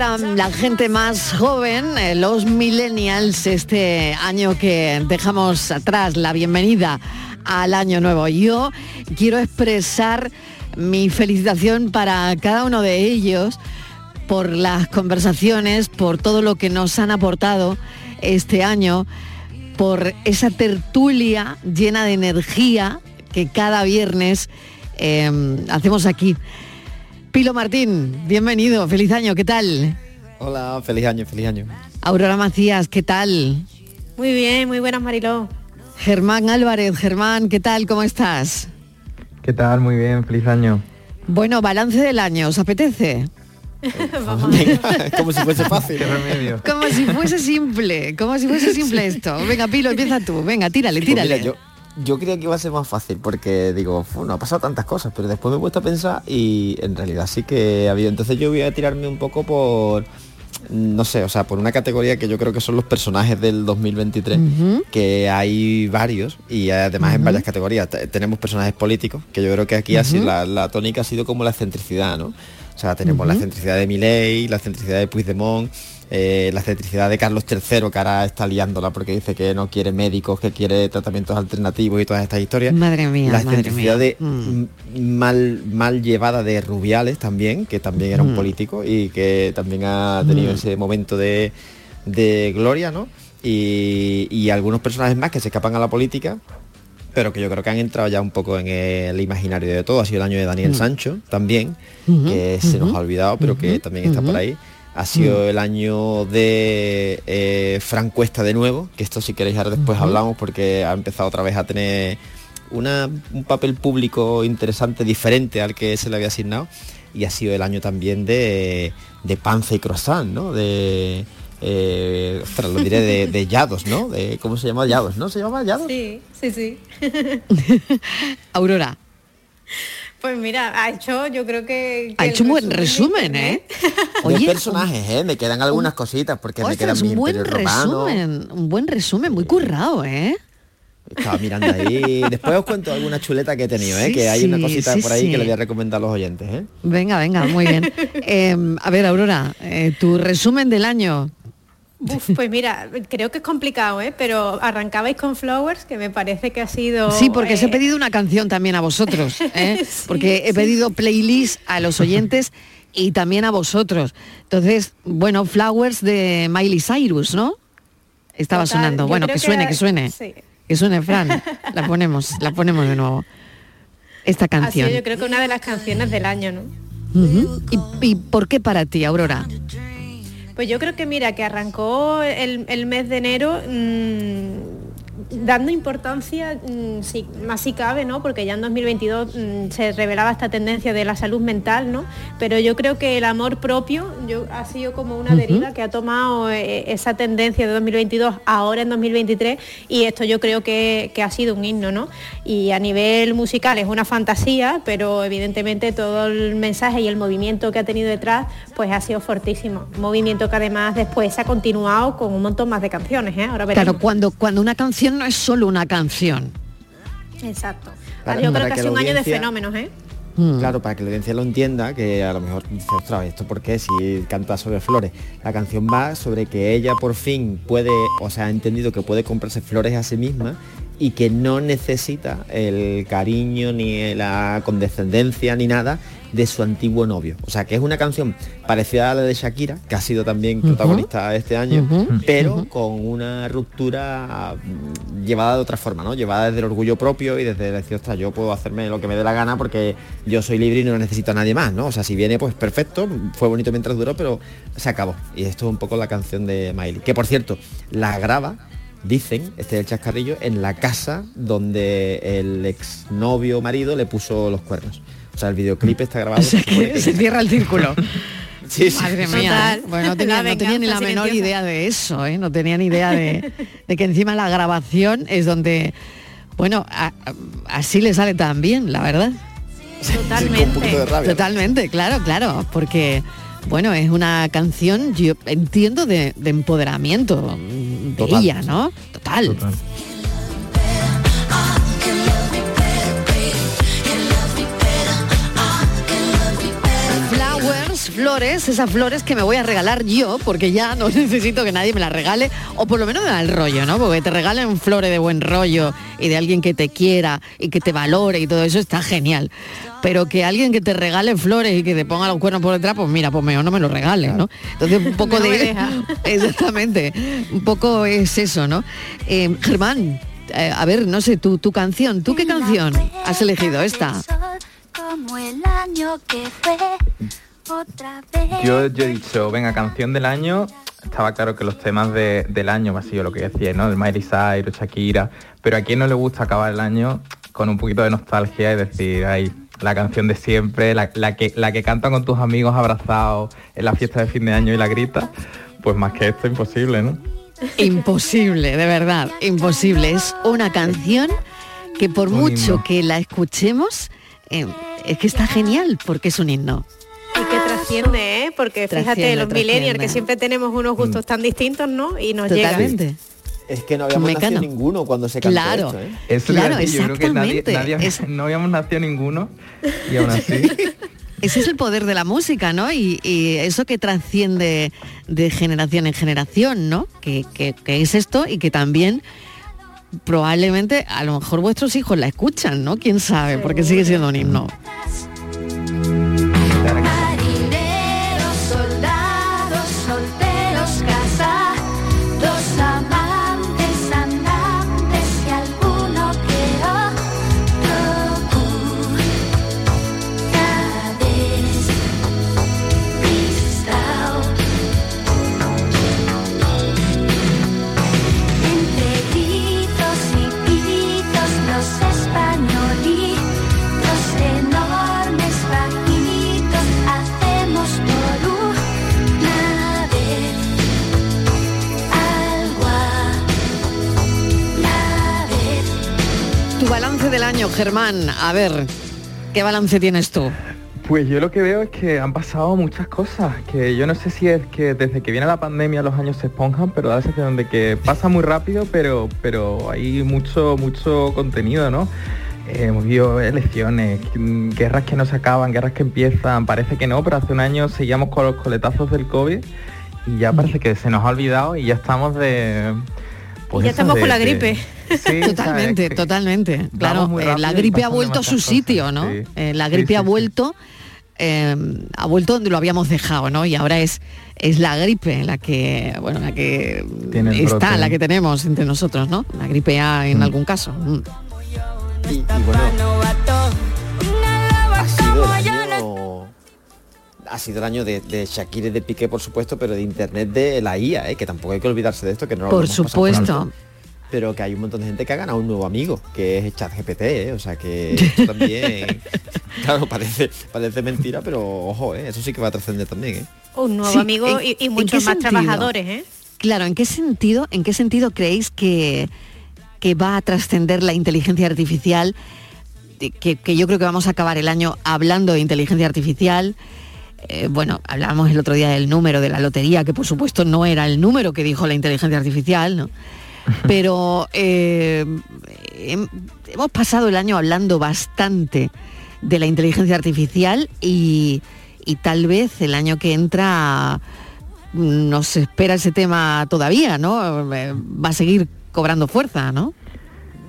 [SPEAKER 8] ¿Cómo celebran la gente más joven, eh, los millennials, este año que dejamos atrás, la bienvenida al año nuevo? Yo quiero expresar mi felicitación para cada uno de ellos por las conversaciones, por todo lo que nos han aportado este año, por esa tertulia llena de energía que cada viernes eh, hacemos aquí. Pilo Martín, bienvenido, feliz año, ¿qué tal?
[SPEAKER 20] Hola, feliz año, feliz año.
[SPEAKER 8] Aurora Macías, ¿qué tal?
[SPEAKER 21] Muy bien, muy buenas Mariló.
[SPEAKER 8] Germán Álvarez, Germán, ¿qué tal? ¿Cómo estás?
[SPEAKER 22] ¿Qué tal? Muy bien, feliz año.
[SPEAKER 8] Bueno, balance del año, ¿os apetece?
[SPEAKER 20] como si fuese fácil.
[SPEAKER 22] Qué remedio.
[SPEAKER 8] Como si fuese simple, como si fuese simple esto. Venga, Pilo, empieza tú, venga, tírale,
[SPEAKER 20] Pues
[SPEAKER 8] tírale.
[SPEAKER 20] mira, yo, yo creía que iba a ser más fácil porque digo, "Fu, no ha pasado tantas cosas, pero después me he puesto a pensar y en realidad sí que ha habido. Entonces yo voy a tirarme un poco por, no sé, o sea, por una categoría que yo creo que son los personajes del 2023,
[SPEAKER 8] Ujú.
[SPEAKER 20] que hay varios y además en varias categorías. Te- Tenemos personajes políticos, que yo creo que aquí así la, la tónica ha sido como la excentricidad, ¿no? O sea, tenemos la excentricidad de Milei, la excentricidad de Puigdemont, eh, la excentricidad de Carlos III, que ahora está liándola porque dice que no quiere médicos, que quiere tratamientos alternativos y todas estas historias.
[SPEAKER 8] Madre mía,
[SPEAKER 20] La
[SPEAKER 8] madre mía.
[SPEAKER 20] de
[SPEAKER 8] Mm.
[SPEAKER 20] mal, mal llevada de Rubiales también, que también era un
[SPEAKER 8] Mm.
[SPEAKER 20] político y que también ha tenido
[SPEAKER 8] Mm.
[SPEAKER 20] ese momento de, de gloria, ¿no? Y, y algunos personajes más que se escapan a la política, pero que yo creo que han entrado ya un poco en el imaginario de todo. Ha sido el año de Daniel. Sancho también, que se nos ha olvidado, pero que también está por ahí. Ha sido
[SPEAKER 8] Mm.
[SPEAKER 20] el año de eh, Fran Cuesta de nuevo, que esto si queréis ahora después hablamos porque ha empezado otra vez a tener una- un papel público interesante, diferente al que se le había asignado. Y ha sido el año también de, de panza y croissant, ¿no? De eh, ostras, lo diré de, de Yados, ¿no? De, ¿Cómo se llama Yados? ¿No? ¿Se llama Yados?
[SPEAKER 21] Sí, sí, sí.
[SPEAKER 8] Aurora.
[SPEAKER 21] Pues mira, ha hecho, yo creo que...
[SPEAKER 8] Ha hecho un buen resumen, ¿eh?
[SPEAKER 20] de personajes, ¿eh? Me quedan algunas cositas porque me quedan
[SPEAKER 8] Ostras,
[SPEAKER 20] mi
[SPEAKER 8] un buen
[SPEAKER 20] romano.
[SPEAKER 8] resumen, un buen resumen, muy currado, ¿eh?
[SPEAKER 20] Estaba mirando ahí. Después os cuento alguna chuleta que he tenido, ¿eh?
[SPEAKER 8] Sí,
[SPEAKER 20] que hay una cosita
[SPEAKER 8] sí,
[SPEAKER 20] por ahí
[SPEAKER 8] sí.
[SPEAKER 20] que le voy a recomendar a los oyentes, ¿eh?
[SPEAKER 8] Venga, venga, muy bien. Eh, a ver, Aurora, eh, tu resumen del año.
[SPEAKER 21] Uf, pues mira, creo que es complicado, ¿eh? Pero arrancabais con Flowers, que me parece que ha sido...
[SPEAKER 8] Sí, porque os he
[SPEAKER 21] eh,
[SPEAKER 8] pedido una canción también a vosotros, ¿eh?
[SPEAKER 21] Sí,
[SPEAKER 8] porque he
[SPEAKER 21] sí.
[SPEAKER 8] pedido playlist a los oyentes y también a vosotros. Entonces, bueno, Flowers de Miley Cyrus, ¿no? Estaba
[SPEAKER 21] Total,
[SPEAKER 8] sonando. Bueno, que
[SPEAKER 21] que
[SPEAKER 8] suene, que suene.
[SPEAKER 21] sí.
[SPEAKER 8] Que suene, Fran. La ponemos, la ponemos de nuevo. Esta canción.
[SPEAKER 21] yo creo que una de las canciones del año, ¿no?
[SPEAKER 8] Ujú. ¿Y, y por qué para ti, Aurora?
[SPEAKER 21] Pues yo creo que mira, que arrancó el, el mes de enero mm, dando importancia, mm, sí, más si cabe, ¿no? Porque ya en 2022 mm, se revelaba esta tendencia de la salud mental, ¿no? Pero yo creo que el amor propio yo, ha sido como una deriva que ha tomado eh, esa tendencia de 2022 ahora en 2023 y esto yo creo que, que ha sido un himno, ¿no? Y a nivel musical es una fantasía, pero evidentemente todo el mensaje y el movimiento que ha tenido detrás pues ha sido fortísimo. Movimiento que además después ha continuado con un montón más de canciones, ¿eh? Ahora veremos.
[SPEAKER 8] Claro, cuando, cuando una canción no es solo una canción.
[SPEAKER 21] Exacto.
[SPEAKER 20] Para-
[SPEAKER 21] yo creo que
[SPEAKER 20] que
[SPEAKER 21] ha
[SPEAKER 20] la
[SPEAKER 21] sido un año de fenómenos, ¿eh?
[SPEAKER 8] Mm.
[SPEAKER 20] Claro, para que la audiencia lo entienda, que a lo mejor dice, ostras, ¿esto por qué? Si canta sobre flores. La canción va sobre que ella por fin puede, o sea, ha entendido que puede comprarse flores a sí misma y que no necesita el cariño ni la condescendencia ni nada de su antiguo novio. O sea, que es una canción parecida a la de Shakira, que ha sido también protagonista este año, pero con una ruptura mm, llevada de otra forma, ¿no? Llevada desde el orgullo propio y desde decir, ostras, yo puedo hacerme lo que me dé la gana porque yo soy libre y no necesito a nadie más, ¿no? O sea, si viene, pues perfecto, fue bonito mientras duró, pero se acabó. Y esto es un poco la canción de Miley. Que por cierto, la graba, dicen, este es el chascarrillo, en la casa donde el exnovio marido le puso los cuernos. O sea, el videoclip está grabado. que-
[SPEAKER 8] Se cierra el círculo.
[SPEAKER 20] Sí, sí.
[SPEAKER 8] Madre mía.
[SPEAKER 21] Total.
[SPEAKER 8] Bueno, no tenía,
[SPEAKER 21] La
[SPEAKER 8] no tenía ni la menor
[SPEAKER 21] silenciosa.
[SPEAKER 8] idea de eso, ¿eh? No tenía ni idea de, de que encima la grabación es donde, bueno, a- a- así le sale tan bien, la verdad.
[SPEAKER 21] Totalmente.
[SPEAKER 8] Totalmente, claro, claro, porque, bueno, es una canción, yo entiendo, de, de empoderamiento de
[SPEAKER 20] Total.
[SPEAKER 8] ella, ¿no? Total. Flores, esas flores que me voy a regalar yo, porque ya no necesito que nadie me las regale, o por lo menos me da el rollo, ¿no? Porque te regalen flores de buen rollo y de alguien que te quiera y que te valore y todo eso está genial. Pero que alguien que te regale flores y que te ponga los cuernos por detrás, pues mira, pues mejor no me lo regales, ¿no? Entonces un poco
[SPEAKER 21] No me
[SPEAKER 8] de...
[SPEAKER 21] deja.
[SPEAKER 8] Exactamente, un poco es eso, ¿no? Eh, Germán, eh, a ver, no sé, tu, tu canción, ¿tú qué canción has elegido esta?
[SPEAKER 23] Como el año que fue otra vez.
[SPEAKER 22] Yo, yo he dicho, venga, canción del año. Estaba claro que los temas de- del año, ha sido lo que decía, ¿no? El Miley Cyrus, Shakira. Pero a quién no le gusta acabar el año con un poquito de nostalgia y decir, ay, la canción de siempre, la, la que, la que cantan con tus amigos abrazados en la fiesta de fin de año y la grita. Pues más que esto, imposible, ¿no?
[SPEAKER 8] Imposible, de verdad, imposible. Es una canción que por
[SPEAKER 22] Un
[SPEAKER 8] mucho
[SPEAKER 22] himno.
[SPEAKER 8] que la escuchemos, eh, es que está genial porque es un himno.
[SPEAKER 21] Trasciende, ¿eh? Porque fíjate, los millennials que siempre tenemos unos gustos tan distintos, ¿no? Y nos
[SPEAKER 8] Totalmente.
[SPEAKER 20] Es que no habíamos
[SPEAKER 8] Mecano.
[SPEAKER 20] nacido ninguno cuando se cantó
[SPEAKER 8] Claro.
[SPEAKER 20] esto, ¿eh?
[SPEAKER 22] Eso
[SPEAKER 8] Claro,
[SPEAKER 22] decir, yo creo que nadie,
[SPEAKER 8] exactamente.
[SPEAKER 22] nadie-
[SPEAKER 8] Es-
[SPEAKER 22] no habíamos nacido ninguno y aún así.
[SPEAKER 8] Ese es el poder de la música, ¿no? Y, y eso que trasciende de generación en generación, ¿no? Que, que- que es esto y que también probablemente a lo mejor vuestros hijos la escuchan, ¿no? ¿Quién sabe? Porque sigue siendo un himno. Año, Germán. A ver, ¿qué balance tienes tú?
[SPEAKER 22] Pues yo lo que veo es que han pasado muchas cosas, que yo no sé si es que desde que viene la pandemia los años se esponjan, pero da la sensación de que pasa muy rápido, pero, pero hay mucho, mucho contenido, ¿no? Eh, hemos visto elecciones, mm, guerras que no se acaban, guerras que empiezan, parece que no, pero hace un año seguíamos con los coletazos del COVID y ya parece que se nos ha olvidado y ya estamos de... pues
[SPEAKER 21] ya
[SPEAKER 22] eso,
[SPEAKER 21] estamos
[SPEAKER 22] de-
[SPEAKER 21] con la
[SPEAKER 22] de-
[SPEAKER 21] gripe.
[SPEAKER 22] Sí,
[SPEAKER 8] totalmente, totalmente. Claro, eh, la gripe ha vuelto a su sitio, ¿no?
[SPEAKER 22] sí.
[SPEAKER 8] Eh, la gripe
[SPEAKER 22] sí,
[SPEAKER 8] ha vuelto, eh, ha vuelto donde lo habíamos dejado, ¿no? Y ahora es es la gripe la que, bueno, la que está,
[SPEAKER 22] brote.
[SPEAKER 8] la que tenemos entre nosotros, ¿no? La gripe A en algún caso. Mm.
[SPEAKER 20] Y, y bueno, ha sido el año, ha sido el año de, de Shakira y de Piqué, por supuesto, pero de internet de la IA, ¿eh? que tampoco hay que olvidarse de esto, que no lo
[SPEAKER 8] Por
[SPEAKER 20] por
[SPEAKER 8] supuesto.
[SPEAKER 20] alto, pero que hay un montón de gente que ha ganado un nuevo amigo, que es ChatGPT, ¿eh? o sea que esto también, claro, parece, parece mentira, pero ojo, ¿eh? eso sí que va a trascender también. ¿eh?
[SPEAKER 21] Un nuevo
[SPEAKER 8] Sí,
[SPEAKER 21] amigo
[SPEAKER 8] ¿en-
[SPEAKER 21] y, muchos más
[SPEAKER 8] sentido?
[SPEAKER 21] trabajadores, ¿eh?
[SPEAKER 8] Claro, ¿en qué sentido, en qué sentido creéis que, que va a trascender la inteligencia artificial? De- Que, que yo creo que vamos a acabar el año hablando de inteligencia artificial. Eh, bueno, hablábamos el otro día del número de la lotería, que por supuesto no era el número que dijo la inteligencia artificial, ¿no? Pero eh, hem- hemos pasado el año hablando bastante de la inteligencia artificial y, y tal vez el año que entra nos espera ese tema todavía, ¿no? Eh, Va a seguir cobrando fuerza, ¿no?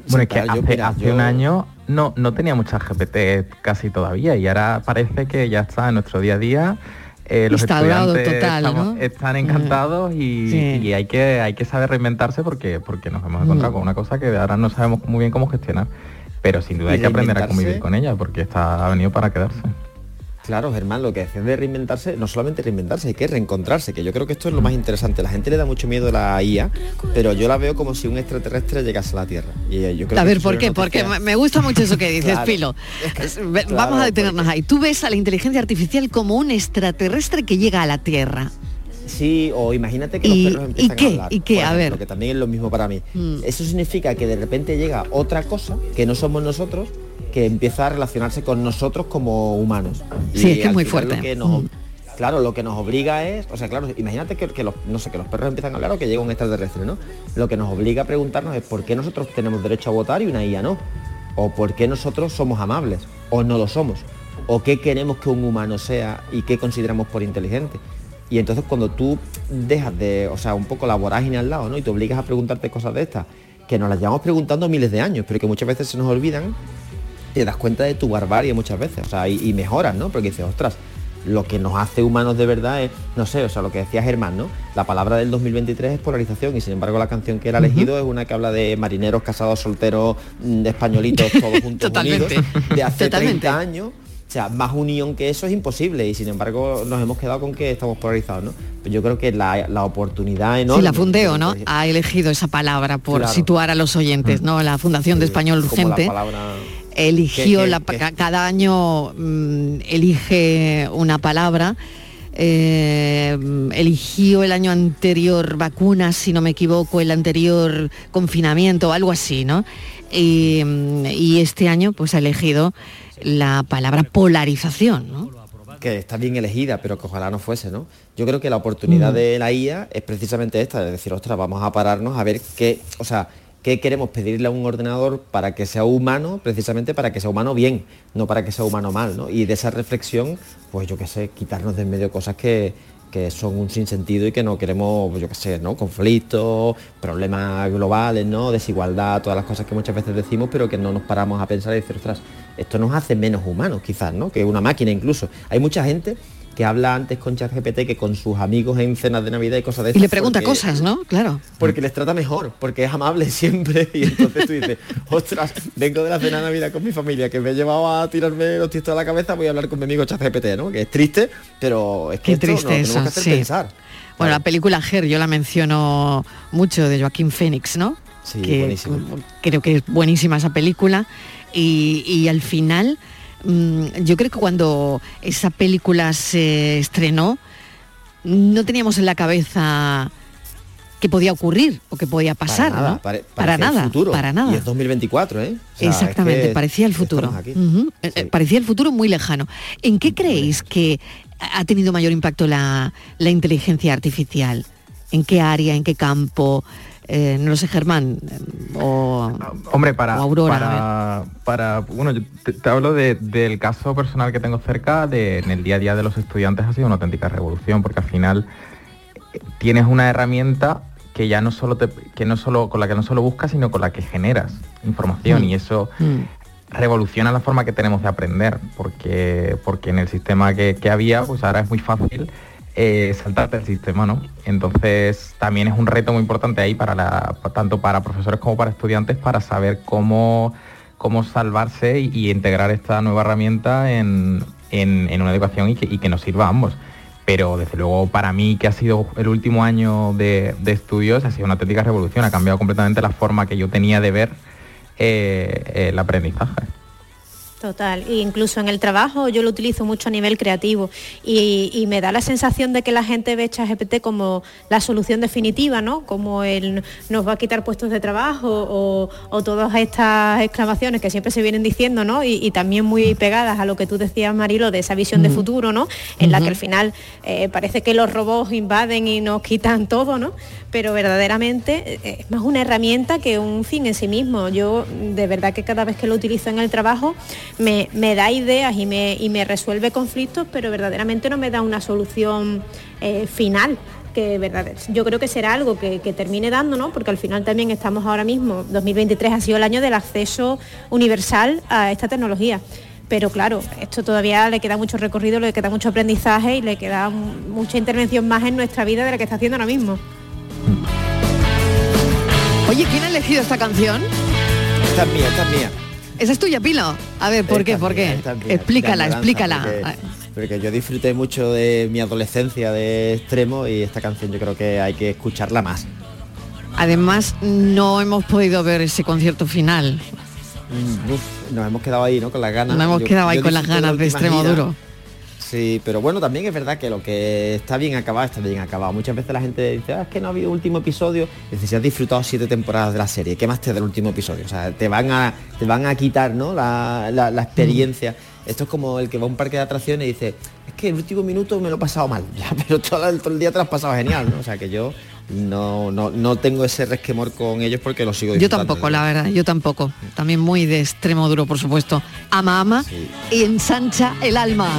[SPEAKER 22] Bueno, es que hace,
[SPEAKER 20] mira,
[SPEAKER 22] hace
[SPEAKER 20] yo-
[SPEAKER 22] un año no, no tenía mucha GPT casi todavía y ahora parece que ya está en nuestro día a día. Eh, los estudiantes
[SPEAKER 8] total,
[SPEAKER 22] estamos-
[SPEAKER 8] ¿no?
[SPEAKER 22] están encantados y,
[SPEAKER 8] Sí.
[SPEAKER 22] y hay que hay que saber reinventarse porque porque nos hemos encontrado
[SPEAKER 8] Mm.
[SPEAKER 22] con una cosa que ahora no sabemos muy bien cómo gestionar. Pero sin duda hay que aprender a convivir con ella porque está ha venido para quedarse.
[SPEAKER 20] Claro, Germán, lo que decías de reinventarse, no solamente reinventarse, hay que reencontrarse, que yo creo que esto es lo más interesante. La gente le da mucho miedo a la IA, pero yo la veo como si un extraterrestre llegase a la Tierra. Y eh, yo creo
[SPEAKER 8] A ver, ¿por qué? Porque me gusta mucho eso que dices,
[SPEAKER 20] Claro.
[SPEAKER 8] Pilo.
[SPEAKER 20] Claro,
[SPEAKER 8] Vamos a detenernos ahí. Tú ves a la inteligencia artificial como un extraterrestre que llega a la Tierra.
[SPEAKER 20] Sí, o imagínate que
[SPEAKER 8] ¿Y-
[SPEAKER 20] los perros
[SPEAKER 8] y
[SPEAKER 20] empiezan
[SPEAKER 8] qué?
[SPEAKER 20] a hablar.
[SPEAKER 8] ¿Y qué? A ver.
[SPEAKER 20] Que también es lo mismo para mí.
[SPEAKER 8] Mm.
[SPEAKER 20] Eso significa que de repente llega otra cosa que no somos nosotros que empieza a relacionarse con nosotros como humanos.
[SPEAKER 8] Sí, es que es muy
[SPEAKER 20] lo
[SPEAKER 8] fuerte.
[SPEAKER 20] que nos-
[SPEAKER 8] Mm.
[SPEAKER 20] Claro, lo que nos obliga es, o sea, claro, imagínate que, que los, no sé, que los perros empiezan a hablar o que llega un extraterrestre, ¿no? Lo que nos obliga a preguntarnos es por qué nosotros tenemos derecho a votar y una IA no. O por qué nosotros somos amables o no lo somos. O qué queremos que un humano sea y qué consideramos por inteligente. Y entonces cuando tú dejas de, o sea, un poco la vorágine al lado, ¿no? Y te obligas a preguntarte cosas de estas, que nos las llevamos preguntando miles de años, pero que muchas veces se nos olvidan, te das cuenta de tu barbarie muchas veces, o sea, y, y mejoras, ¿no? Porque dices, ostras, lo que nos hace humanos de verdad es, no sé, o sea, lo que decía Germán, ¿no? La palabra del 2023 es polarización y sin embargo la canción que él ha elegido es una que habla de marineros casados, solteros, mm, españolitos, todos juntos
[SPEAKER 8] Totalmente.
[SPEAKER 20] unidos, de hace
[SPEAKER 8] Totalmente.
[SPEAKER 20] 30 años. O sea, más unión que eso es imposible y sin embargo nos hemos quedado con que estamos polarizados, ¿no? Pues yo creo que la, la oportunidad enorme...
[SPEAKER 8] Sí, la Fundeo, ¿no? Ha elegido esa palabra por
[SPEAKER 20] Claro.
[SPEAKER 8] situar a los oyentes, ¿no? La Fundación de Español
[SPEAKER 20] como la
[SPEAKER 8] Urgente
[SPEAKER 20] palabra-
[SPEAKER 8] eligió la ca- cada año mm, elige una palabra. eh, eligió el año anterior vacunas, si no me equivoco, el anterior confinamiento, algo así, ¿no? Y, mm, y este año pues ha elegido la palabra polarización, ¿no?
[SPEAKER 20] que está bien elegida, pero que ojalá no fuese, ¿no? Yo creo que la oportunidad
[SPEAKER 8] Mm.
[SPEAKER 20] de la IA es precisamente esta, de decir, ostras, vamos a pararnos a ver qué, o sea, qué queremos pedirle a un ordenador para que sea humano, precisamente para que sea humano bien, no para que sea humano mal, ¿no? Y de esa reflexión, pues yo qué sé, quitarnos de en medio cosas que, que son un sinsentido y que no queremos, yo qué sé, ¿no? Conflictos, problemas globales, ¿no? Desigualdad, todas las cosas que muchas veces decimos, pero que no nos paramos a pensar y decir, ostras, esto nos hace menos humanos quizás, ¿no? Que una máquina incluso. Hay mucha gente que habla antes con ChatGPT que con sus amigos en cenas de Navidad y cosas de
[SPEAKER 8] Y
[SPEAKER 20] esas
[SPEAKER 8] le pregunta
[SPEAKER 20] porque-
[SPEAKER 8] cosas, ¿no? Claro.
[SPEAKER 20] Porque les trata mejor, porque es amable siempre. Y entonces tú dices, ostras, vengo de la cena de Navidad con mi familia, que me he llevado a tirarme los tiestos a la cabeza, voy a hablar con mi amigo ChatGPT, ¿no? Que es triste, pero es que
[SPEAKER 8] Qué
[SPEAKER 20] esto nos
[SPEAKER 8] triste
[SPEAKER 20] tenemos
[SPEAKER 8] eso,
[SPEAKER 20] que hacer
[SPEAKER 8] sí.
[SPEAKER 20] pensar.
[SPEAKER 8] Bueno, la película Her, yo la menciono mucho de Joaquín Phoenix, ¿no?
[SPEAKER 20] Sí,
[SPEAKER 8] que
[SPEAKER 20] buenísima.
[SPEAKER 8] creo que es buenísima esa película. Y, y al final, yo creo que cuando esa película se estrenó, no teníamos en la cabeza que podía ocurrir o que podía pasar,
[SPEAKER 20] para nada,
[SPEAKER 8] ¿no?
[SPEAKER 20] pare-
[SPEAKER 8] para nada.
[SPEAKER 20] el futuro.
[SPEAKER 8] para nada.
[SPEAKER 20] Y es 2024, ¿eh? O sea,
[SPEAKER 8] Exactamente,
[SPEAKER 20] es que
[SPEAKER 8] parecía el futuro. eh, eh, Parecía el futuro muy lejano. ¿En qué creéis que ha tenido mayor impacto la, la inteligencia artificial? ¿En qué área? ¿En qué campo? Eh, no lo sé, Germán. O,
[SPEAKER 22] Hombre, para,
[SPEAKER 8] o Aurora,
[SPEAKER 22] para, para- bueno, yo te, te hablo de- del caso personal que tengo cerca, de, en el día a día de los estudiantes ha sido una auténtica revolución, porque al final eh, tienes una herramienta que ya no solo te, que no solo con la que no solo buscas, sino con la que generas información
[SPEAKER 8] Mm.
[SPEAKER 22] y eso revoluciona la forma que tenemos de aprender, porque, porque en el sistema que, que había, pues ahora es muy fácil eh, saltarte el sistema, ¿no? Entonces también es un reto muy importante ahí para la, tanto para profesores como para estudiantes para saber cómo, cómo salvarse y, integrar esta nueva herramienta en, en- en una educación y que, y que nos sirva a ambos. Pero desde luego para mí, que ha sido el último año de, de estudios, ha sido una auténtica revolución, ha cambiado completamente la forma que yo tenía de ver eh, el aprendizaje.
[SPEAKER 21] Total, e incluso en el trabajo yo lo utilizo mucho a nivel creativo y, y me da la sensación de que la gente ve ChatGPT como la solución definitiva, ¿no? Como el nos va a quitar puestos de trabajo o, o todas estas exclamaciones que siempre se vienen diciendo, ¿no? Y, y también muy pegadas a lo que tú decías, Marilo, de esa visión de futuro, ¿no? En la que al final eh, parece que los robots invaden y nos quitan todo, ¿no? Pero verdaderamente eh, es más una herramienta que un fin en sí mismo. Yo de verdad que cada vez que lo utilizo en el trabajo me, da ideas y me, resuelve conflictos, pero verdaderamente no me da una solución eh, final que verdad, yo creo que será algo que, que termine dando, ¿no? Porque al final también estamos ahora mismo, 2023 ha sido el año del acceso universal a esta tecnología. Pero claro, esto todavía le queda mucho recorrido, le queda mucho aprendizaje y le queda mucha intervención más en nuestra vida de la que está haciendo ahora mismo.
[SPEAKER 8] Oye, ¿quién ha elegido esta canción?
[SPEAKER 20] Esta es mía, esta es mía.
[SPEAKER 8] ¿Esa es tuya, Pilo? A ver, ¿por qué? ¿Por
[SPEAKER 20] mía,
[SPEAKER 8] qué?
[SPEAKER 20] mía.
[SPEAKER 8] Explícala, explícala.
[SPEAKER 20] Porque, porque yo disfruté mucho de mi adolescencia de extremo y esta canción yo creo que hay que escucharla más.
[SPEAKER 8] Además, no hemos podido ver ese concierto final.
[SPEAKER 20] Mm, uf, nos hemos quedado ahí, ¿no? Con las ganas.
[SPEAKER 8] Nos hemos
[SPEAKER 20] Yo-
[SPEAKER 8] quedado ahí con las ganas de extremo duro.
[SPEAKER 20] Sí, pero bueno, también es verdad que lo que está bien acabado, está bien acabado. Muchas veces la gente dice, ah, es que no ha habido último episodio. Decir, si has disfrutado siete temporadas de la serie, ¿qué más te da el último episodio? O sea, te van a, te van a quitar, ¿no? La, la- la experiencia. Esto es como el que va a un parque de atracciones y dice, es que el último minuto me lo he pasado mal, ya, pero todo el, todo el día te lo has pasado genial, ¿no? O sea que yo no, no, no tengo ese resquemor con ellos porque lo sigo
[SPEAKER 8] Yo tampoco, la verdad, yo tampoco. También muy de extremo duro, por supuesto. Ama, ama y ensancha el alma.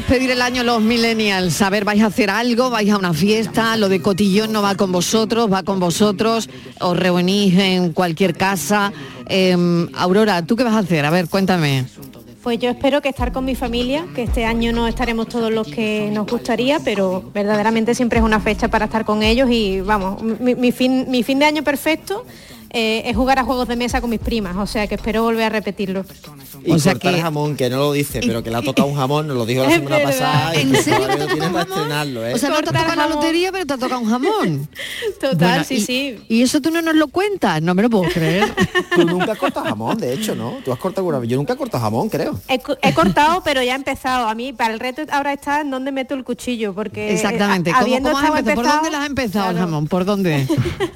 [SPEAKER 8] Despedir el año los millennials? A ver, ¿vais a hacer algo? ¿Vais a una fiesta? ¿Lo de cotillón no va con vosotros? ¿Va con vosotros? ¿Os reunís en cualquier casa? Em, Aurora, ¿tú qué vas a hacer? A ver, cuéntame.
[SPEAKER 21] Pues yo espero que estar con mi familia, que este año no estaremos todos los que nos gustaría, pero verdaderamente siempre es una fecha para estar con ellos y vamos, mi, mi fin, mi fin de año perfecto eh, es jugar a juegos de mesa con mis primas, o sea que espero volver a repetirlo.
[SPEAKER 20] Y cortar jamón, que no lo dice, pero que le ha tocado un jamón, nos lo dijo la semana pasada. y
[SPEAKER 8] ¿En
[SPEAKER 20] que
[SPEAKER 8] serio
[SPEAKER 20] todavía
[SPEAKER 8] te ha
[SPEAKER 20] no tiene para estrenarlo, ¿eh?
[SPEAKER 8] O sea, no te ha tocado la lotería, pero te ha tocado un jamón.
[SPEAKER 21] Total,
[SPEAKER 8] Bueno,
[SPEAKER 21] sí,
[SPEAKER 8] y-
[SPEAKER 21] sí.
[SPEAKER 8] Y eso tú no nos lo cuentas, no me lo puedo creer.
[SPEAKER 20] Tú nunca cortas jamón, de hecho, ¿no? Tú has cortado alguna vez. Yo nunca he cortado jamón, creo.
[SPEAKER 21] He, co- he cortado, pero ya he empezado. A mí, para el reto ahora está en dónde meto el cuchillo, porque
[SPEAKER 8] Exactamente.
[SPEAKER 21] eh,
[SPEAKER 8] ¿Cómo,
[SPEAKER 21] habiendo
[SPEAKER 8] cómo has empezado? ¿Por dónde las has empezado el jamón? ¿Por dónde?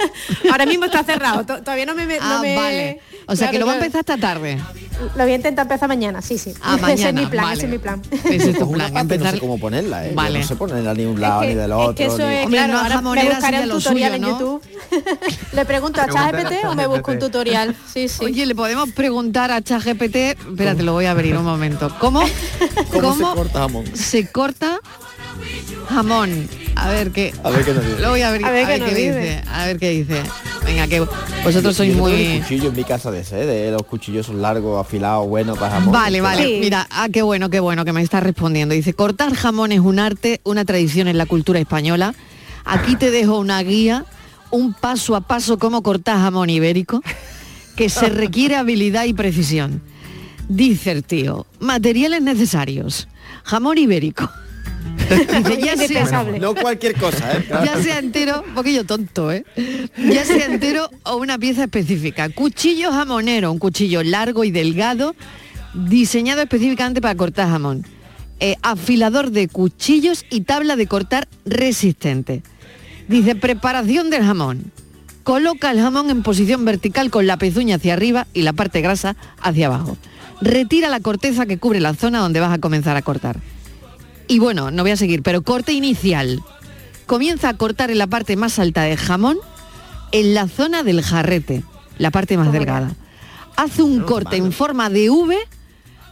[SPEAKER 21] Ahora mismo está cerrado, todavía no me... me-
[SPEAKER 8] Ah,
[SPEAKER 21] no me-
[SPEAKER 8] vale. O sea, que lo va a
[SPEAKER 21] Claro,
[SPEAKER 8] empezar esta tarde.
[SPEAKER 21] claro. Lo voy a intentar empezar mañana, sí, sí.
[SPEAKER 8] Ah,
[SPEAKER 21] ese es
[SPEAKER 8] mañana,
[SPEAKER 21] mi plan,
[SPEAKER 8] vale.
[SPEAKER 21] ese es mi plan.
[SPEAKER 8] Ese es tu
[SPEAKER 20] Pues una
[SPEAKER 8] plan,
[SPEAKER 20] parte no
[SPEAKER 8] empezar-
[SPEAKER 20] sé cómo ponerla, ¿eh? Yo
[SPEAKER 8] Vale.
[SPEAKER 20] no sé ponerla ni de un lado
[SPEAKER 21] Es
[SPEAKER 20] ni
[SPEAKER 21] que-
[SPEAKER 20] del
[SPEAKER 21] es
[SPEAKER 20] otro.
[SPEAKER 21] que eso
[SPEAKER 20] ni-
[SPEAKER 21] es,
[SPEAKER 8] Hombre,
[SPEAKER 21] claro,
[SPEAKER 8] no,
[SPEAKER 21] ahora me buscaré un tutorial
[SPEAKER 8] suyo,
[SPEAKER 21] en
[SPEAKER 8] ¿no?
[SPEAKER 21] YouTube. Le pregunto a ChatGPT o me busco un tutorial. Sí, sí.
[SPEAKER 8] Oye, le podemos preguntar a ChatGPT, espérate, lo voy a abrir un momento. ¿Cómo?
[SPEAKER 20] ¿Cómo, se corta jamón?
[SPEAKER 8] se corta jamón? A ver qué.
[SPEAKER 20] A ver qué nos dice.
[SPEAKER 8] Lo voy a abrir,
[SPEAKER 21] A
[SPEAKER 8] a
[SPEAKER 21] ver
[SPEAKER 8] ver,
[SPEAKER 21] qué dice.
[SPEAKER 8] A ver qué dice. Venga, que vosotros sois
[SPEAKER 20] Yo
[SPEAKER 8] muy.
[SPEAKER 20] cuchillo en mi casa de ese, ¿eh? los cuchillos son largos, afilados, buenos para jamón.
[SPEAKER 8] Vale, vale.
[SPEAKER 21] Sí.
[SPEAKER 8] Mira, ah, qué bueno, qué bueno que me está respondiendo. Dice, cortar jamón es un arte, una tradición en la cultura española. Aquí te dejo una guía, un paso a paso cómo cortar jamón ibérico, que se requiere habilidad y precisión. Dice el tío, materiales necesarios, jamón ibérico. Dice, ya sea,
[SPEAKER 20] No cualquier cosa, ¿eh?
[SPEAKER 8] ya sea entero, un poquillo tonto, ¿eh? Ya sea entero o una pieza específica. Cuchillo jamonero, un cuchillo largo y delgado, diseñado específicamente para cortar jamón. Eh, afilador de cuchillos y tabla de cortar resistente. Dice, preparación del jamón. Coloca el jamón en posición vertical con la pezuña hacia arriba y la parte grasa hacia abajo. Retira la corteza que cubre la zona donde vas a comenzar a cortar. Y bueno, no voy a seguir, pero corte inicial. Comienza a cortar en la parte más alta del jamón, en la zona del jarrete, la parte más delgada. Hace un corte en forma de V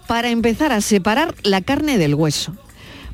[SPEAKER 8] para empezar a separar la carne del hueso.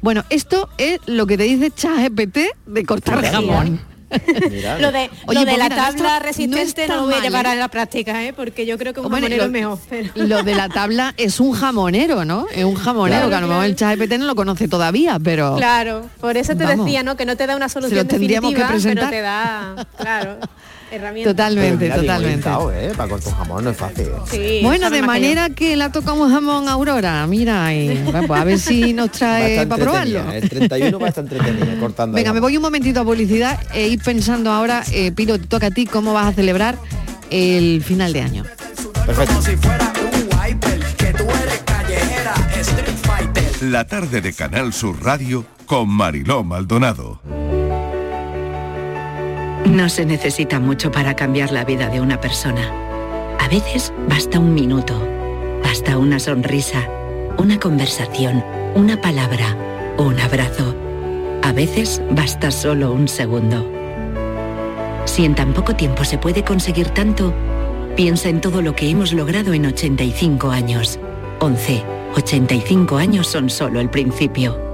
[SPEAKER 8] Bueno, esto es lo que te dice ChatGPT de cortar
[SPEAKER 21] Mira. Lo de,
[SPEAKER 8] Oye,
[SPEAKER 21] lo de
[SPEAKER 8] pues
[SPEAKER 21] la
[SPEAKER 8] mira, no
[SPEAKER 21] tabla resistente
[SPEAKER 8] no
[SPEAKER 21] no, lo voy a
[SPEAKER 8] mal,
[SPEAKER 21] llevar
[SPEAKER 8] ¿eh?
[SPEAKER 21] a la práctica, ¿eh? porque yo creo que un jamonero
[SPEAKER 8] lo-
[SPEAKER 21] es mejor. pero-
[SPEAKER 8] Lo de la tabla es un jamonero, ¿no? Es un jamonero,
[SPEAKER 21] Claro,
[SPEAKER 8] que a lo mejor el ChatGPT no lo conoce todavía, pero...
[SPEAKER 21] Claro, por eso te
[SPEAKER 8] Vamos.
[SPEAKER 21] decía, ¿no? Que no te da una solución
[SPEAKER 8] tendríamos que
[SPEAKER 21] definitiva, pero
[SPEAKER 8] presentar.
[SPEAKER 21] te da, claro, herramientas.
[SPEAKER 8] Totalmente, totalmente.
[SPEAKER 20] ¿eh? Para cortar un jamón no es fácil.
[SPEAKER 21] Sí,
[SPEAKER 8] Bueno, de manera que la toca un jamón Aurora, mira, y pues a ver si nos trae para probarlo.
[SPEAKER 20] El 31 va a estar entretenida cortando.
[SPEAKER 8] Venga, me voy un momentito a publicidad e ir pensando ahora, eh, Piro, te toca a ti cómo vas a celebrar el final de año.
[SPEAKER 3] La tarde de Canal Sur Radio con Mariló Maldonado.
[SPEAKER 24] No se necesita mucho para cambiar la vida de una persona. A veces basta un minuto, basta una sonrisa, una conversación, una palabra o un abrazo. A veces basta solo un segundo. Si en tan poco tiempo se puede conseguir tanto, piensa en todo lo que hemos logrado en 85 años. 11. 85 años son solo el principio.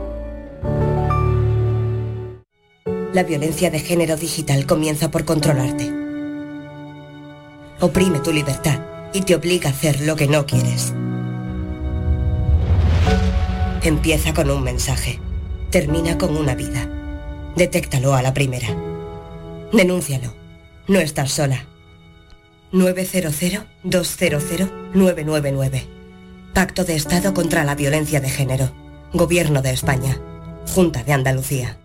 [SPEAKER 25] La violencia de género digital comienza por controlarte. Oprime tu libertad y te obliga a hacer lo que no quieres. Empieza con un mensaje. Termina con una vida. Detéctalo a la primera. Denúncialo. No estás sola. 900-200-999. Pacto de Estado contra la Violencia de Género. Gobierno de España. Junta de Andalucía.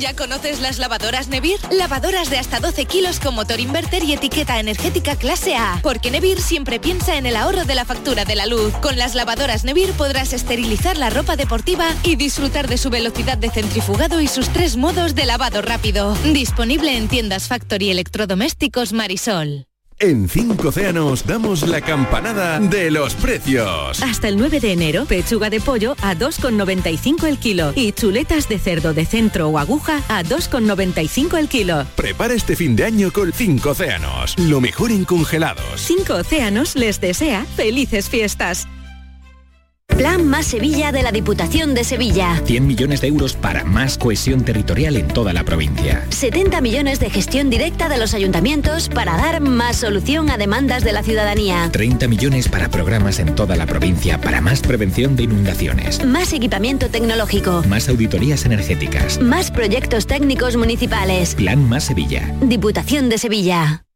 [SPEAKER 26] ¿Ya conoces las lavadoras Nevir? Lavadoras de hasta 12 kilos con motor inverter y etiqueta energética clase A. Porque Nevir siempre piensa en el ahorro de la factura de la luz. Con las lavadoras Nevir podrás esterilizar la ropa deportiva y disfrutar de su velocidad de centrifugado y sus tres modos de lavado rápido. Disponible en tiendas Factory Electrodomésticos Marisol.
[SPEAKER 27] En Cinco Océanos damos la campanada de los precios.
[SPEAKER 28] Hasta el 9 de enero, pechuga de pollo a 2,95 el kilo y chuletas de cerdo de centro o aguja a 2,95 el kilo.
[SPEAKER 27] Prepara este fin de año con Cinco Océanos, lo mejor en congelados.
[SPEAKER 28] Cinco Océanos les desea felices fiestas.
[SPEAKER 29] Plan Más Sevilla de la Diputación de Sevilla.
[SPEAKER 30] 100 millones de euros para más cohesión territorial en toda la provincia.
[SPEAKER 29] 70 millones de gestión directa de los ayuntamientos para dar más solución a demandas de la ciudadanía.
[SPEAKER 30] 30 millones para programas en toda la provincia para más prevención de inundaciones.
[SPEAKER 29] Más equipamiento tecnológico.
[SPEAKER 30] Más auditorías energéticas.
[SPEAKER 29] Más proyectos técnicos municipales.
[SPEAKER 30] Plan Más Sevilla.
[SPEAKER 29] Diputación de Sevilla.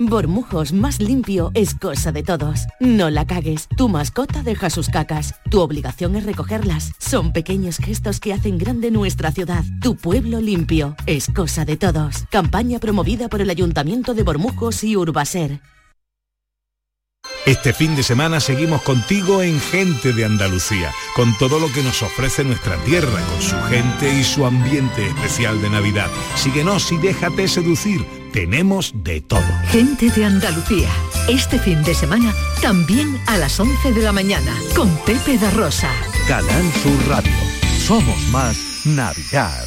[SPEAKER 31] Bormujos más limpio es cosa de todos. No la cagues. Tu mascota deja sus cacas. Tu obligación es recogerlas. Son pequeños gestos que hacen grande nuestra ciudad. Tu pueblo limpio es cosa de todos. Campaña promovida por el Ayuntamiento de Bormujos y Urbaser.
[SPEAKER 32] Este fin de semana seguimos contigo en Gente de Andalucía, con todo lo que nos ofrece nuestra tierra, con su gente y su ambiente especial de Navidad. Síguenos y déjate seducir, tenemos de todo.
[SPEAKER 2] Gente de Andalucía. Este fin de semana también a las 11 de la mañana con Pepe da Rosa.
[SPEAKER 1] Canal Sur Radio. Somos más Navidad.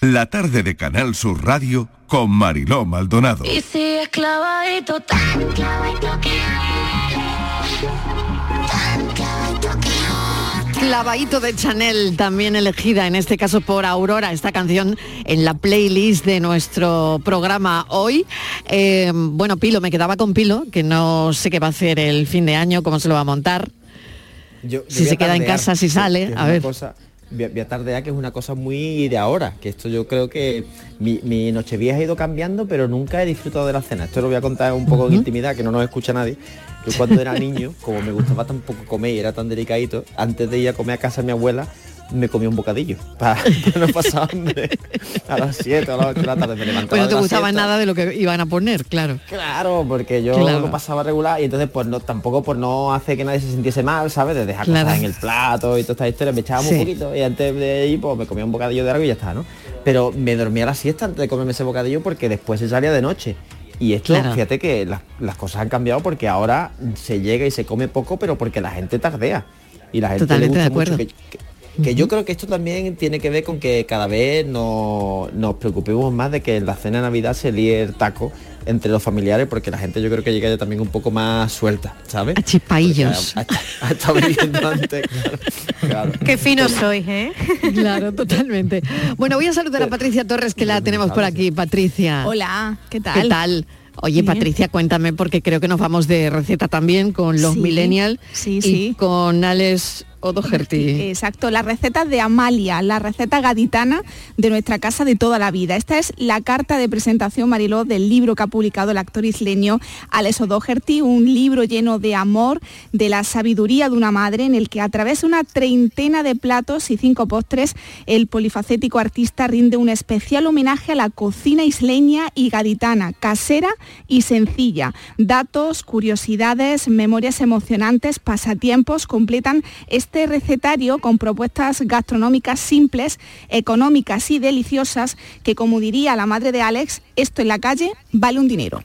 [SPEAKER 3] La tarde de Canal Sur Radio con Mariló Maldonado.
[SPEAKER 33] Y si es clavadito, tan clavadito que
[SPEAKER 8] Clavadito de Chanel, también elegida en este caso por Aurora, esta canción en la playlist de nuestro programa hoy. Eh, bueno, Pilo, me quedaba con Pilo, que no sé qué va a hacer el fin de año, cómo se lo va a montar.
[SPEAKER 20] Yo-
[SPEAKER 8] si se queda en casa, si sale,
[SPEAKER 20] que
[SPEAKER 8] a ver.
[SPEAKER 20] cosa- voy a- voy a tardear, que es una cosa muy de ahora, que esto yo creo que mi, mi nochevieja ha ido cambiando, pero nunca he disfrutado de la cena. Esto lo voy a contar un poco en intimidad, que no nos escucha nadie. Yo cuando era niño, como me gustaba tan poco comer y era tan delicadito, antes de ir a comer a casa de mi abuela, me comía un bocadillo para, no pasar hambre a las 7 o a las 8 de la tarde. Me levantaba
[SPEAKER 8] Pues no te gustaba
[SPEAKER 20] siesta.
[SPEAKER 8] nada de lo que iban a poner, claro.
[SPEAKER 20] Claro, porque yo
[SPEAKER 8] Claro.
[SPEAKER 20] lo pasaba regular y entonces pues no tampoco por no hacer que nadie se sintiese mal, ¿sabes? De dejar
[SPEAKER 8] Claro.
[SPEAKER 20] cosas en el plato y toda esta historia, me echaba
[SPEAKER 8] Sí.
[SPEAKER 20] un poquito y antes de ir pues me comía un bocadillo de algo y ya está, ¿no? Pero me dormía a la siesta antes de comerme ese bocadillo porque después se salía de noche. Y esto,
[SPEAKER 8] Claro.
[SPEAKER 20] fíjate que las, las cosas han cambiado porque ahora se llega y se come poco, pero porque la gente tardea. Y la gente
[SPEAKER 8] Totalmente
[SPEAKER 20] le
[SPEAKER 8] de
[SPEAKER 20] gusta mucho
[SPEAKER 8] acuerdo.
[SPEAKER 20] que, que- que yo creo que esto también tiene que ver con que cada vez no- nos preocupemos más de que en la cena de Navidad se líe el taco entre los familiares porque la gente yo creo que llega ya también un poco más suelta, ¿sabes? A
[SPEAKER 8] chispaillos.
[SPEAKER 20] Ha, ha estado viviendo antes, claro, claro.
[SPEAKER 21] Qué fino sois, ¿eh?
[SPEAKER 8] Claro, totalmente. Bueno, voy a saludar a Patricia Torres, que la tenemos por aquí. Patricia.
[SPEAKER 34] Hola, ¿qué tal?
[SPEAKER 8] ¿Qué tal? Oye,
[SPEAKER 34] Bien.
[SPEAKER 8] Patricia, cuéntame, porque creo que nos vamos de receta también con los
[SPEAKER 34] Sí,
[SPEAKER 8] millennials
[SPEAKER 34] sí,
[SPEAKER 8] y
[SPEAKER 34] sí.
[SPEAKER 8] con Alex O'Doherty.
[SPEAKER 34] Exacto, las recetas de Amalia, la receta gaditana de nuestra casa de toda la vida. Esta es la carta de presentación, Mariló, del libro que ha publicado el actor isleño Alex O'Doherty, un libro lleno de amor, de la sabiduría de una madre, en el que a través de una treintena de platos y cinco postres, el polifacético artista rinde un especial homenaje a la cocina isleña y gaditana, casera y sencilla. Datos, curiosidades, memorias emocionantes, pasatiempos completan este recetario con propuestas gastronómicas simples, económicas y deliciosas que, como diría la madre de Alex, esto en la calle vale un dinero.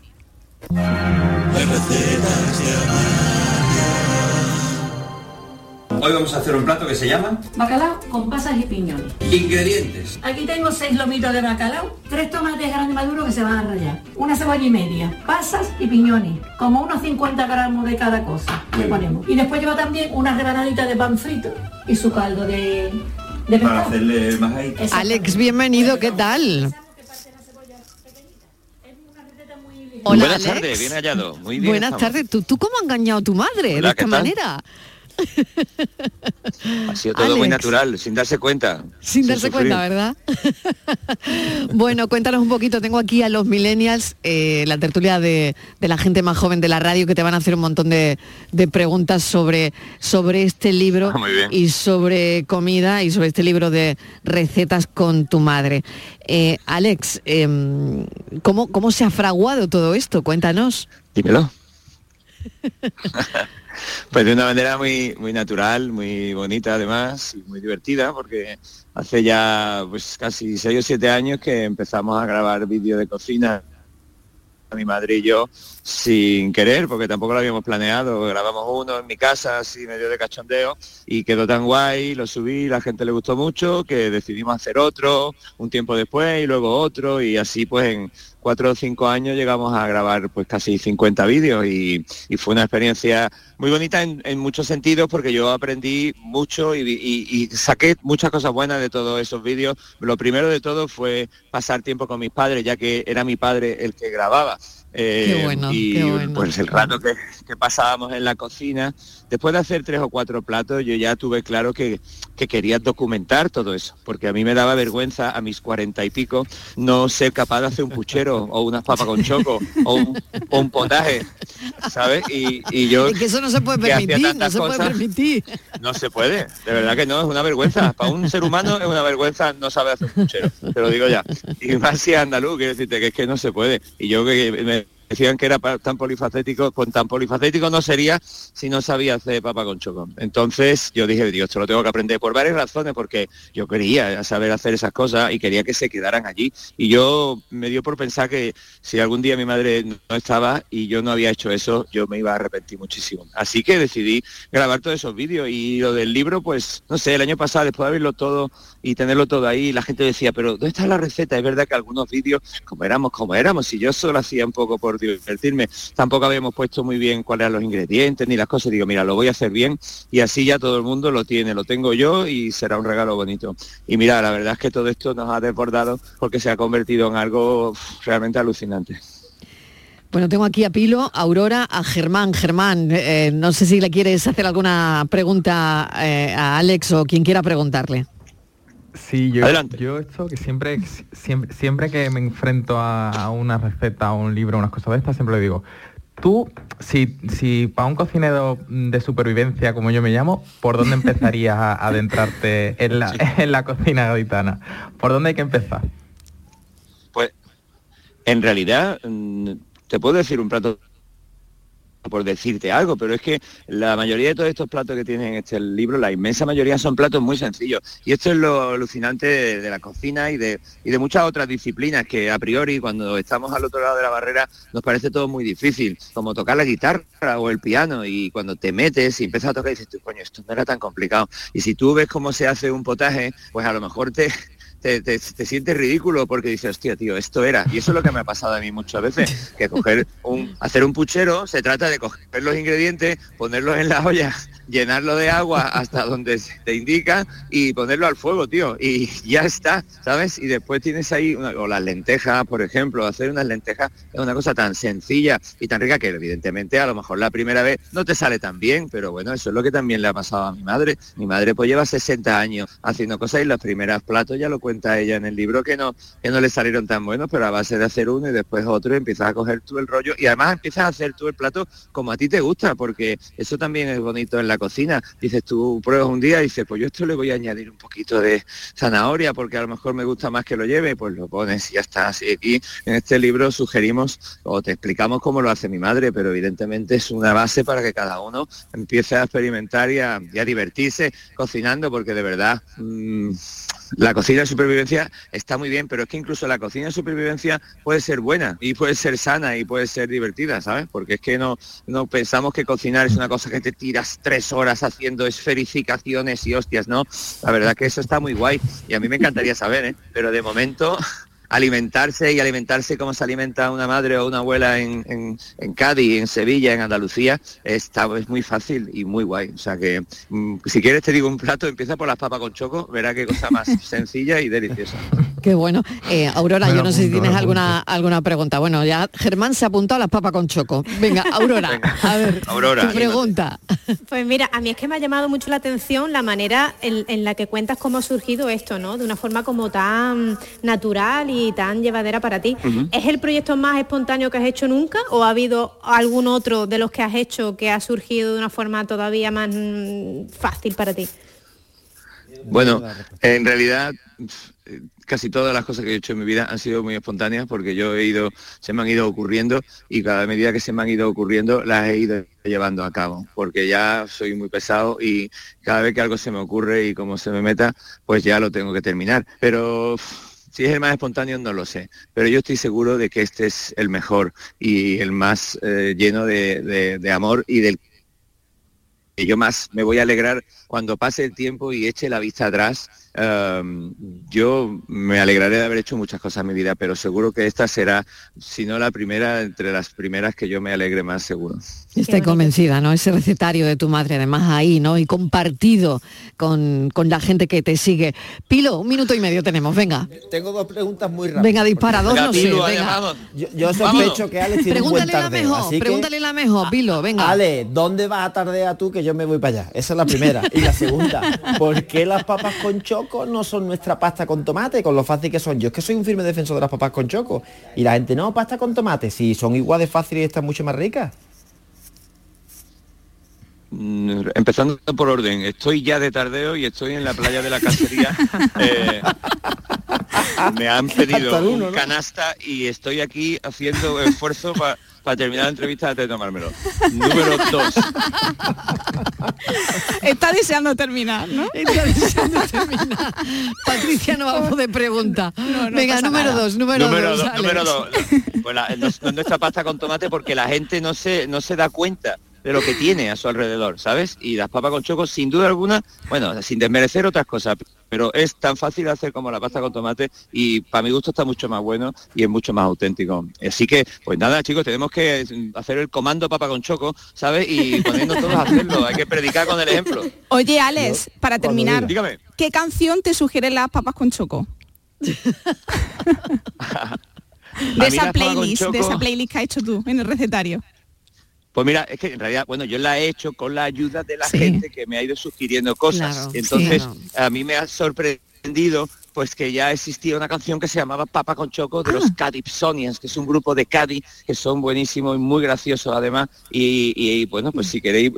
[SPEAKER 35] Hoy vamos a hacer un plato que se llama
[SPEAKER 36] Bacalao con pasas y piñones.
[SPEAKER 35] Ingredientes.
[SPEAKER 36] Aquí tengo seis lomitos de bacalao, tres tomates grandes maduros que se van a rallar, una cebolla y media, pasas y piñones, como unos 50 gramos de cada cosa le ponemos. Y después lleva también unas granaditas de pan frito y su caldo de, de
[SPEAKER 35] Para hacerle más ahí.
[SPEAKER 8] Alex, bienvenido, ¿qué tal? Hola,
[SPEAKER 37] Buenas
[SPEAKER 8] Alex.
[SPEAKER 37] tardes, bien hallado. Muy bien.
[SPEAKER 8] Buenas
[SPEAKER 37] estamos.
[SPEAKER 8] tardes. ¿Tú, ¿Tú cómo has engañado a tu madre de esta
[SPEAKER 37] ¿qué tal? Ha sido todo muy natural, sin darse cuenta.
[SPEAKER 8] Sin darse
[SPEAKER 37] sufrir.
[SPEAKER 8] cuenta, ¿verdad? bueno, cuéntanos un poquito. Tengo aquí a los millennials, eh, la tertulia de, de la gente más joven de la radio, que te van a hacer un montón de, de preguntas sobre, sobre este libro
[SPEAKER 37] Ah,
[SPEAKER 8] y sobre comida y sobre este libro de recetas con tu madre. Eh, Alex, em, ¿cómo, ¿cómo se ha fraguado todo esto? Cuéntanos.
[SPEAKER 37] Dímelo. Pues de una manera muy, muy natural, muy bonita además, y muy divertida, porque hace ya pues casi seis o siete años que empezamos a grabar vídeos de cocina mi madre y yo sin querer, porque tampoco lo habíamos planeado. Grabamos uno en mi casa, así medio de cachondeo, y quedó tan guay, lo subí, la gente le gustó mucho, que decidimos hacer otro un tiempo después y luego otro, y así pues en cuatro o cinco años llegamos a grabar pues casi 50 vídeos y fue una experiencia muy bonita en, en muchos sentidos porque yo aprendí mucho y, y- y saqué muchas cosas buenas de todos esos vídeos. Lo primero de todo fue pasar tiempo con mis padres, ya que era mi padre el que grababa. Eh,
[SPEAKER 8] Qué bueno,
[SPEAKER 37] y
[SPEAKER 8] qué bueno.
[SPEAKER 37] pues el rato que, que pasábamos en la cocina, después de hacer tres o cuatro platos, yo ya tuve claro que, que quería documentar todo eso, porque a mí me daba vergüenza a mis cuarenta y pico no ser capaz de hacer un puchero o unas papas con choco o un, o un potaje, ¿sabes? Y, y yo
[SPEAKER 8] Es que eso no se puede permitir, no se puede permitir.
[SPEAKER 37] no se puede, de verdad que no, es una vergüenza. Para un ser humano es una vergüenza no saber hacer puchero, te lo digo ya. Y más si andaluz, quiero decirte que es que no se puede. Y yo que me decían que era tan polifacético, pues tan polifacético no sería si no sabía hacer papa con choco. Entonces yo dije, Dios, esto lo tengo que aprender por varias razones, porque yo quería saber hacer esas cosas y quería que se quedaran allí. Y yo me dio por pensar que si algún día mi madre no estaba y yo no había hecho eso, yo me iba a arrepentir muchísimo. Así que decidí grabar todos esos vídeos y lo del libro, pues, no sé, el año pasado, después de verlo todo y tenerlo todo ahí, la gente decía, pero ¿dónde está la receta? Es verdad que algunos vídeos, como éramos, como éramos, y yo solo hacía un poco divertirme, tampoco habíamos puesto muy bien cuáles eran los ingredientes ni las cosas, digo, mira, lo voy a hacer bien y así ya todo el mundo lo tiene, lo tengo yo y será un regalo bonito. Y mira, la verdad es que todo esto nos ha desbordado porque se ha convertido en algo realmente alucinante.
[SPEAKER 8] Bueno, tengo aquí a Pilo, a Aurora, a Germán. Germán, eh, no sé si le quieres hacer alguna pregunta eh, a Alex o quien quiera preguntarle.
[SPEAKER 38] Sí, yo, yo esto que siempre, siempre, siempre que me enfrento a, a una receta, a un libro, unas cosas de estas, siempre le digo, tú, si, si para un cocinero de supervivencia, como yo me llamo, ¿por dónde empezarías a adentrarte en la, en la cocina gaditana? ¿Por dónde hay que empezar?
[SPEAKER 37] Pues en realidad mm, te puedo decir un plato por decirte algo, pero es que la mayoría de todos estos platos que tienen en este libro, la inmensa mayoría son platos muy sencillos. Y esto es lo alucinante de, la cocina y de, y de muchas otras disciplinas que a priori cuando estamos al otro lado de la barrera nos parece todo muy difícil, como tocar la guitarra o el piano y cuando te metes y empiezas a tocar dices, tú, coño, esto no era tan complicado. Y si tú ves cómo se hace un potaje, pues a lo mejor te, te, te- te sientes ridículo porque dices, hostia, tío, esto era. Y eso es lo que me ha pasado a mí muchas veces, que coger un, hacer un puchero, se trata de coger los ingredientes, ponerlos en la olla, llenarlo de agua hasta donde te indica y ponerlo al fuego, tío. Y ya está, ¿sabes? Y después tienes ahí, o las lentejas, por ejemplo, hacer unas lentejas es una cosa tan sencilla y tan rica que evidentemente a lo mejor la primera vez no te sale tan bien, pero bueno, eso es lo que también le ha pasado a mi madre. Mi madre pues lleva 60 años haciendo cosas y los primeros platos ya lo cuenta ella en el libro que no, que no le salieron tan buenos, pero a base de hacer uno y después otro empiezas a coger tú el rollo y además empiezas a hacer tú el plato como a ti te gusta, porque eso también es bonito en la cocina. Dices tú pruebas un día y dices, pues yo esto le voy a añadir un poquito de zanahoria porque a lo mejor me gusta más que lo lleve, pues lo pones y ya está. Así en este libro sugerimos o te explicamos cómo lo hace mi madre, pero evidentemente es una base para que cada uno empiece a experimentar y a, y a divertirse cocinando, porque de verdad mm, la cocina de supervivencia está muy bien, pero es que incluso la cocina de supervivencia puede ser buena y puede ser sana y puede ser divertida, ¿sabes? Porque es que no, no pensamos que cocinar es una cosa que te tiras tres horas haciendo esferificaciones y hostias, ¿no? La verdad que eso está muy guay y a mí me encantaría saber, ¿eh? Pero de momento alimentarse y alimentarse como se alimenta una madre o una abuela en, en, en Cádiz, en Sevilla, en Andalucía, está, es muy fácil y muy guay. O sea que mm, si quieres te digo un plato, empieza por las papas con choco, verá qué cosa más sencilla y deliciosa.
[SPEAKER 8] Qué bueno. Eh, Aurora,
[SPEAKER 37] Me
[SPEAKER 8] yo no sé si tienes alguna, alguna pregunta. Bueno, ya Germán se apuntó a las papas con choco. Venga, Aurora, a ver,
[SPEAKER 37] Aurora,
[SPEAKER 8] tu pregunta.
[SPEAKER 21] Pues mira, a mí es que me ha llamado mucho la atención la manera en, en la que cuentas cómo ha surgido esto, ¿no? De una forma como tan natural y tan llevadera para ti. ¿Es el proyecto más espontáneo que has hecho nunca o ha habido algún otro de los que has hecho que ha surgido de una forma todavía más mm, fácil para ti?
[SPEAKER 37] Bueno, en realidad casi todas las cosas que he hecho en mi vida han sido muy espontáneas porque yo he ido, se me han ido ocurriendo y cada medida que se me han ido ocurriendo las he ido llevando a cabo, porque ya soy muy pesado y cada vez que algo se me ocurre y como se me meta, pues ya lo tengo que terminar. Pero si es el más espontáneo no lo sé, pero yo estoy seguro de que este es el mejor y el más eh, lleno de, de- amor y del yo más me voy a alegrar cuando pase el tiempo y eche la vista atrás. Em, yo me alegraré de haber hecho muchas cosas en mi vida, pero seguro que esta será, si no la primera, entre las primeras que yo me alegre más seguro.
[SPEAKER 8] Estoy convencida, ¿no? Ese recetario de tu madre, además ahí, ¿no? Y compartido con, con la gente que te sigue. Pilo, un minuto y medio tenemos, venga.
[SPEAKER 20] Tengo dos preguntas muy rápidas.
[SPEAKER 8] Venga, dispara, dos no sé, venga.
[SPEAKER 20] Yo, yo sospecho que Alex tiene un buen
[SPEAKER 8] Pregúntale la
[SPEAKER 20] tardeo,
[SPEAKER 8] mejor,
[SPEAKER 20] así que...
[SPEAKER 8] pregúntale la mejor, Pilo, venga.
[SPEAKER 20] Ale, ¿dónde vas a tardear tú que yo me voy para allá? Esa es la primera. Y la segunda, ¿por qué las papas con choco no son nuestra pasta con tomate, con lo fácil que son? Yo es que soy un firme defensor de las papas con choco. Y la gente, no, pasta con tomate, si son igual de fáciles y están mucho más ricas.
[SPEAKER 37] Mm, Empezando por orden, estoy ya de tardeo y estoy en la playa de la cacería. eh, me han pedido un canasta y estoy aquí haciendo esfuerzo para para terminar la entrevista antes de tomármelo. Número dos.
[SPEAKER 34] Está deseando terminar, ¿no?
[SPEAKER 8] Está deseando terminar. Patricia no va a poder preguntar. Venga, número dos, número, dos.
[SPEAKER 37] número dos. Pues la, nuestra pasta con tomate porque la gente no se, no se da cuenta de lo que tiene a su alrededor, ¿sabes? Y las papas con choco, sin duda alguna, bueno, sin desmerecer otras cosas, pero es tan fácil de hacer como la pasta con tomate y para mi gusto está mucho más bueno y es mucho más auténtico. Así que, pues nada, chicos, tenemos que hacer el comando papa con choco, ¿sabes? Y ponernos todos a hacerlo, hay que predicar con el ejemplo.
[SPEAKER 34] Oye, Alex, para terminar, ¿qué canción te sugiere las papas con choco? de esa playlist, de esa playlist que has hecho tú en el recetario.
[SPEAKER 37] Pues mira, es que en realidad, bueno, yo la he hecho con la ayuda de la gente que me ha ido sugiriendo cosas. Entonces, a mí me ha sorprendido pues que ya existía una canción que se llamaba Papa con Choco de los ah. Cadipsonians, que es un grupo de Cádiz que son buenísimos y muy graciosos además. Y, bueno, pues si queréis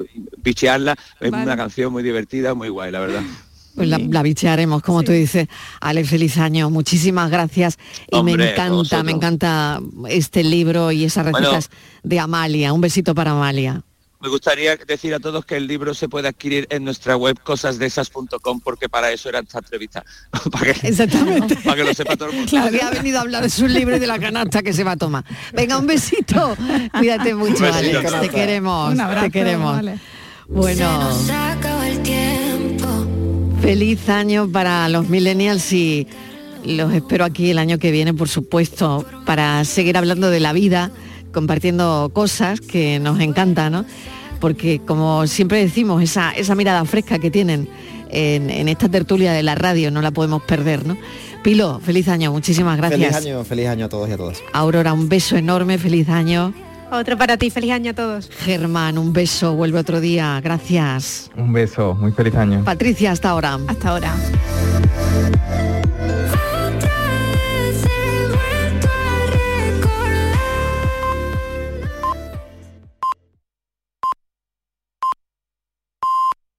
[SPEAKER 37] pichearla, es una canción muy divertida, muy guay, la verdad.
[SPEAKER 8] Pues la, bichearemos, como tú dices. Ale, feliz año. Muchísimas gracias. Y me encanta, me encanta este libro y esas recetas de Amalia. Un besito para Amalia.
[SPEAKER 37] Me gustaría decir a todos que el libro se puede adquirir en nuestra web cosasdesas.com porque para eso era esta entrevista. para que,
[SPEAKER 8] Exactamente.
[SPEAKER 37] Para que lo sepa todo el mundo.
[SPEAKER 8] Claro, que ha venido a hablar de su libro y de la canasta que se va a tomar. Venga, un besito. Cuídate mucho, Alex. Te queremos. te queremos. Bueno. Feliz año para los millennials y los espero aquí el año que viene, por supuesto, para seguir hablando de la vida, compartiendo cosas que nos encantan, ¿no? Porque como siempre decimos, esa, esa mirada fresca que tienen en, en, esta tertulia de la radio no la podemos perder, ¿no? Pilo, feliz año, muchísimas gracias.
[SPEAKER 20] Feliz año, feliz año a todos y a todas.
[SPEAKER 8] Aurora, un beso enorme, feliz año.
[SPEAKER 21] Otro para ti, feliz año a todos.
[SPEAKER 8] Germán, un beso, vuelve otro día, gracias.
[SPEAKER 38] Un beso, muy feliz año.
[SPEAKER 8] Patricia, hasta ahora.
[SPEAKER 34] Hasta ahora.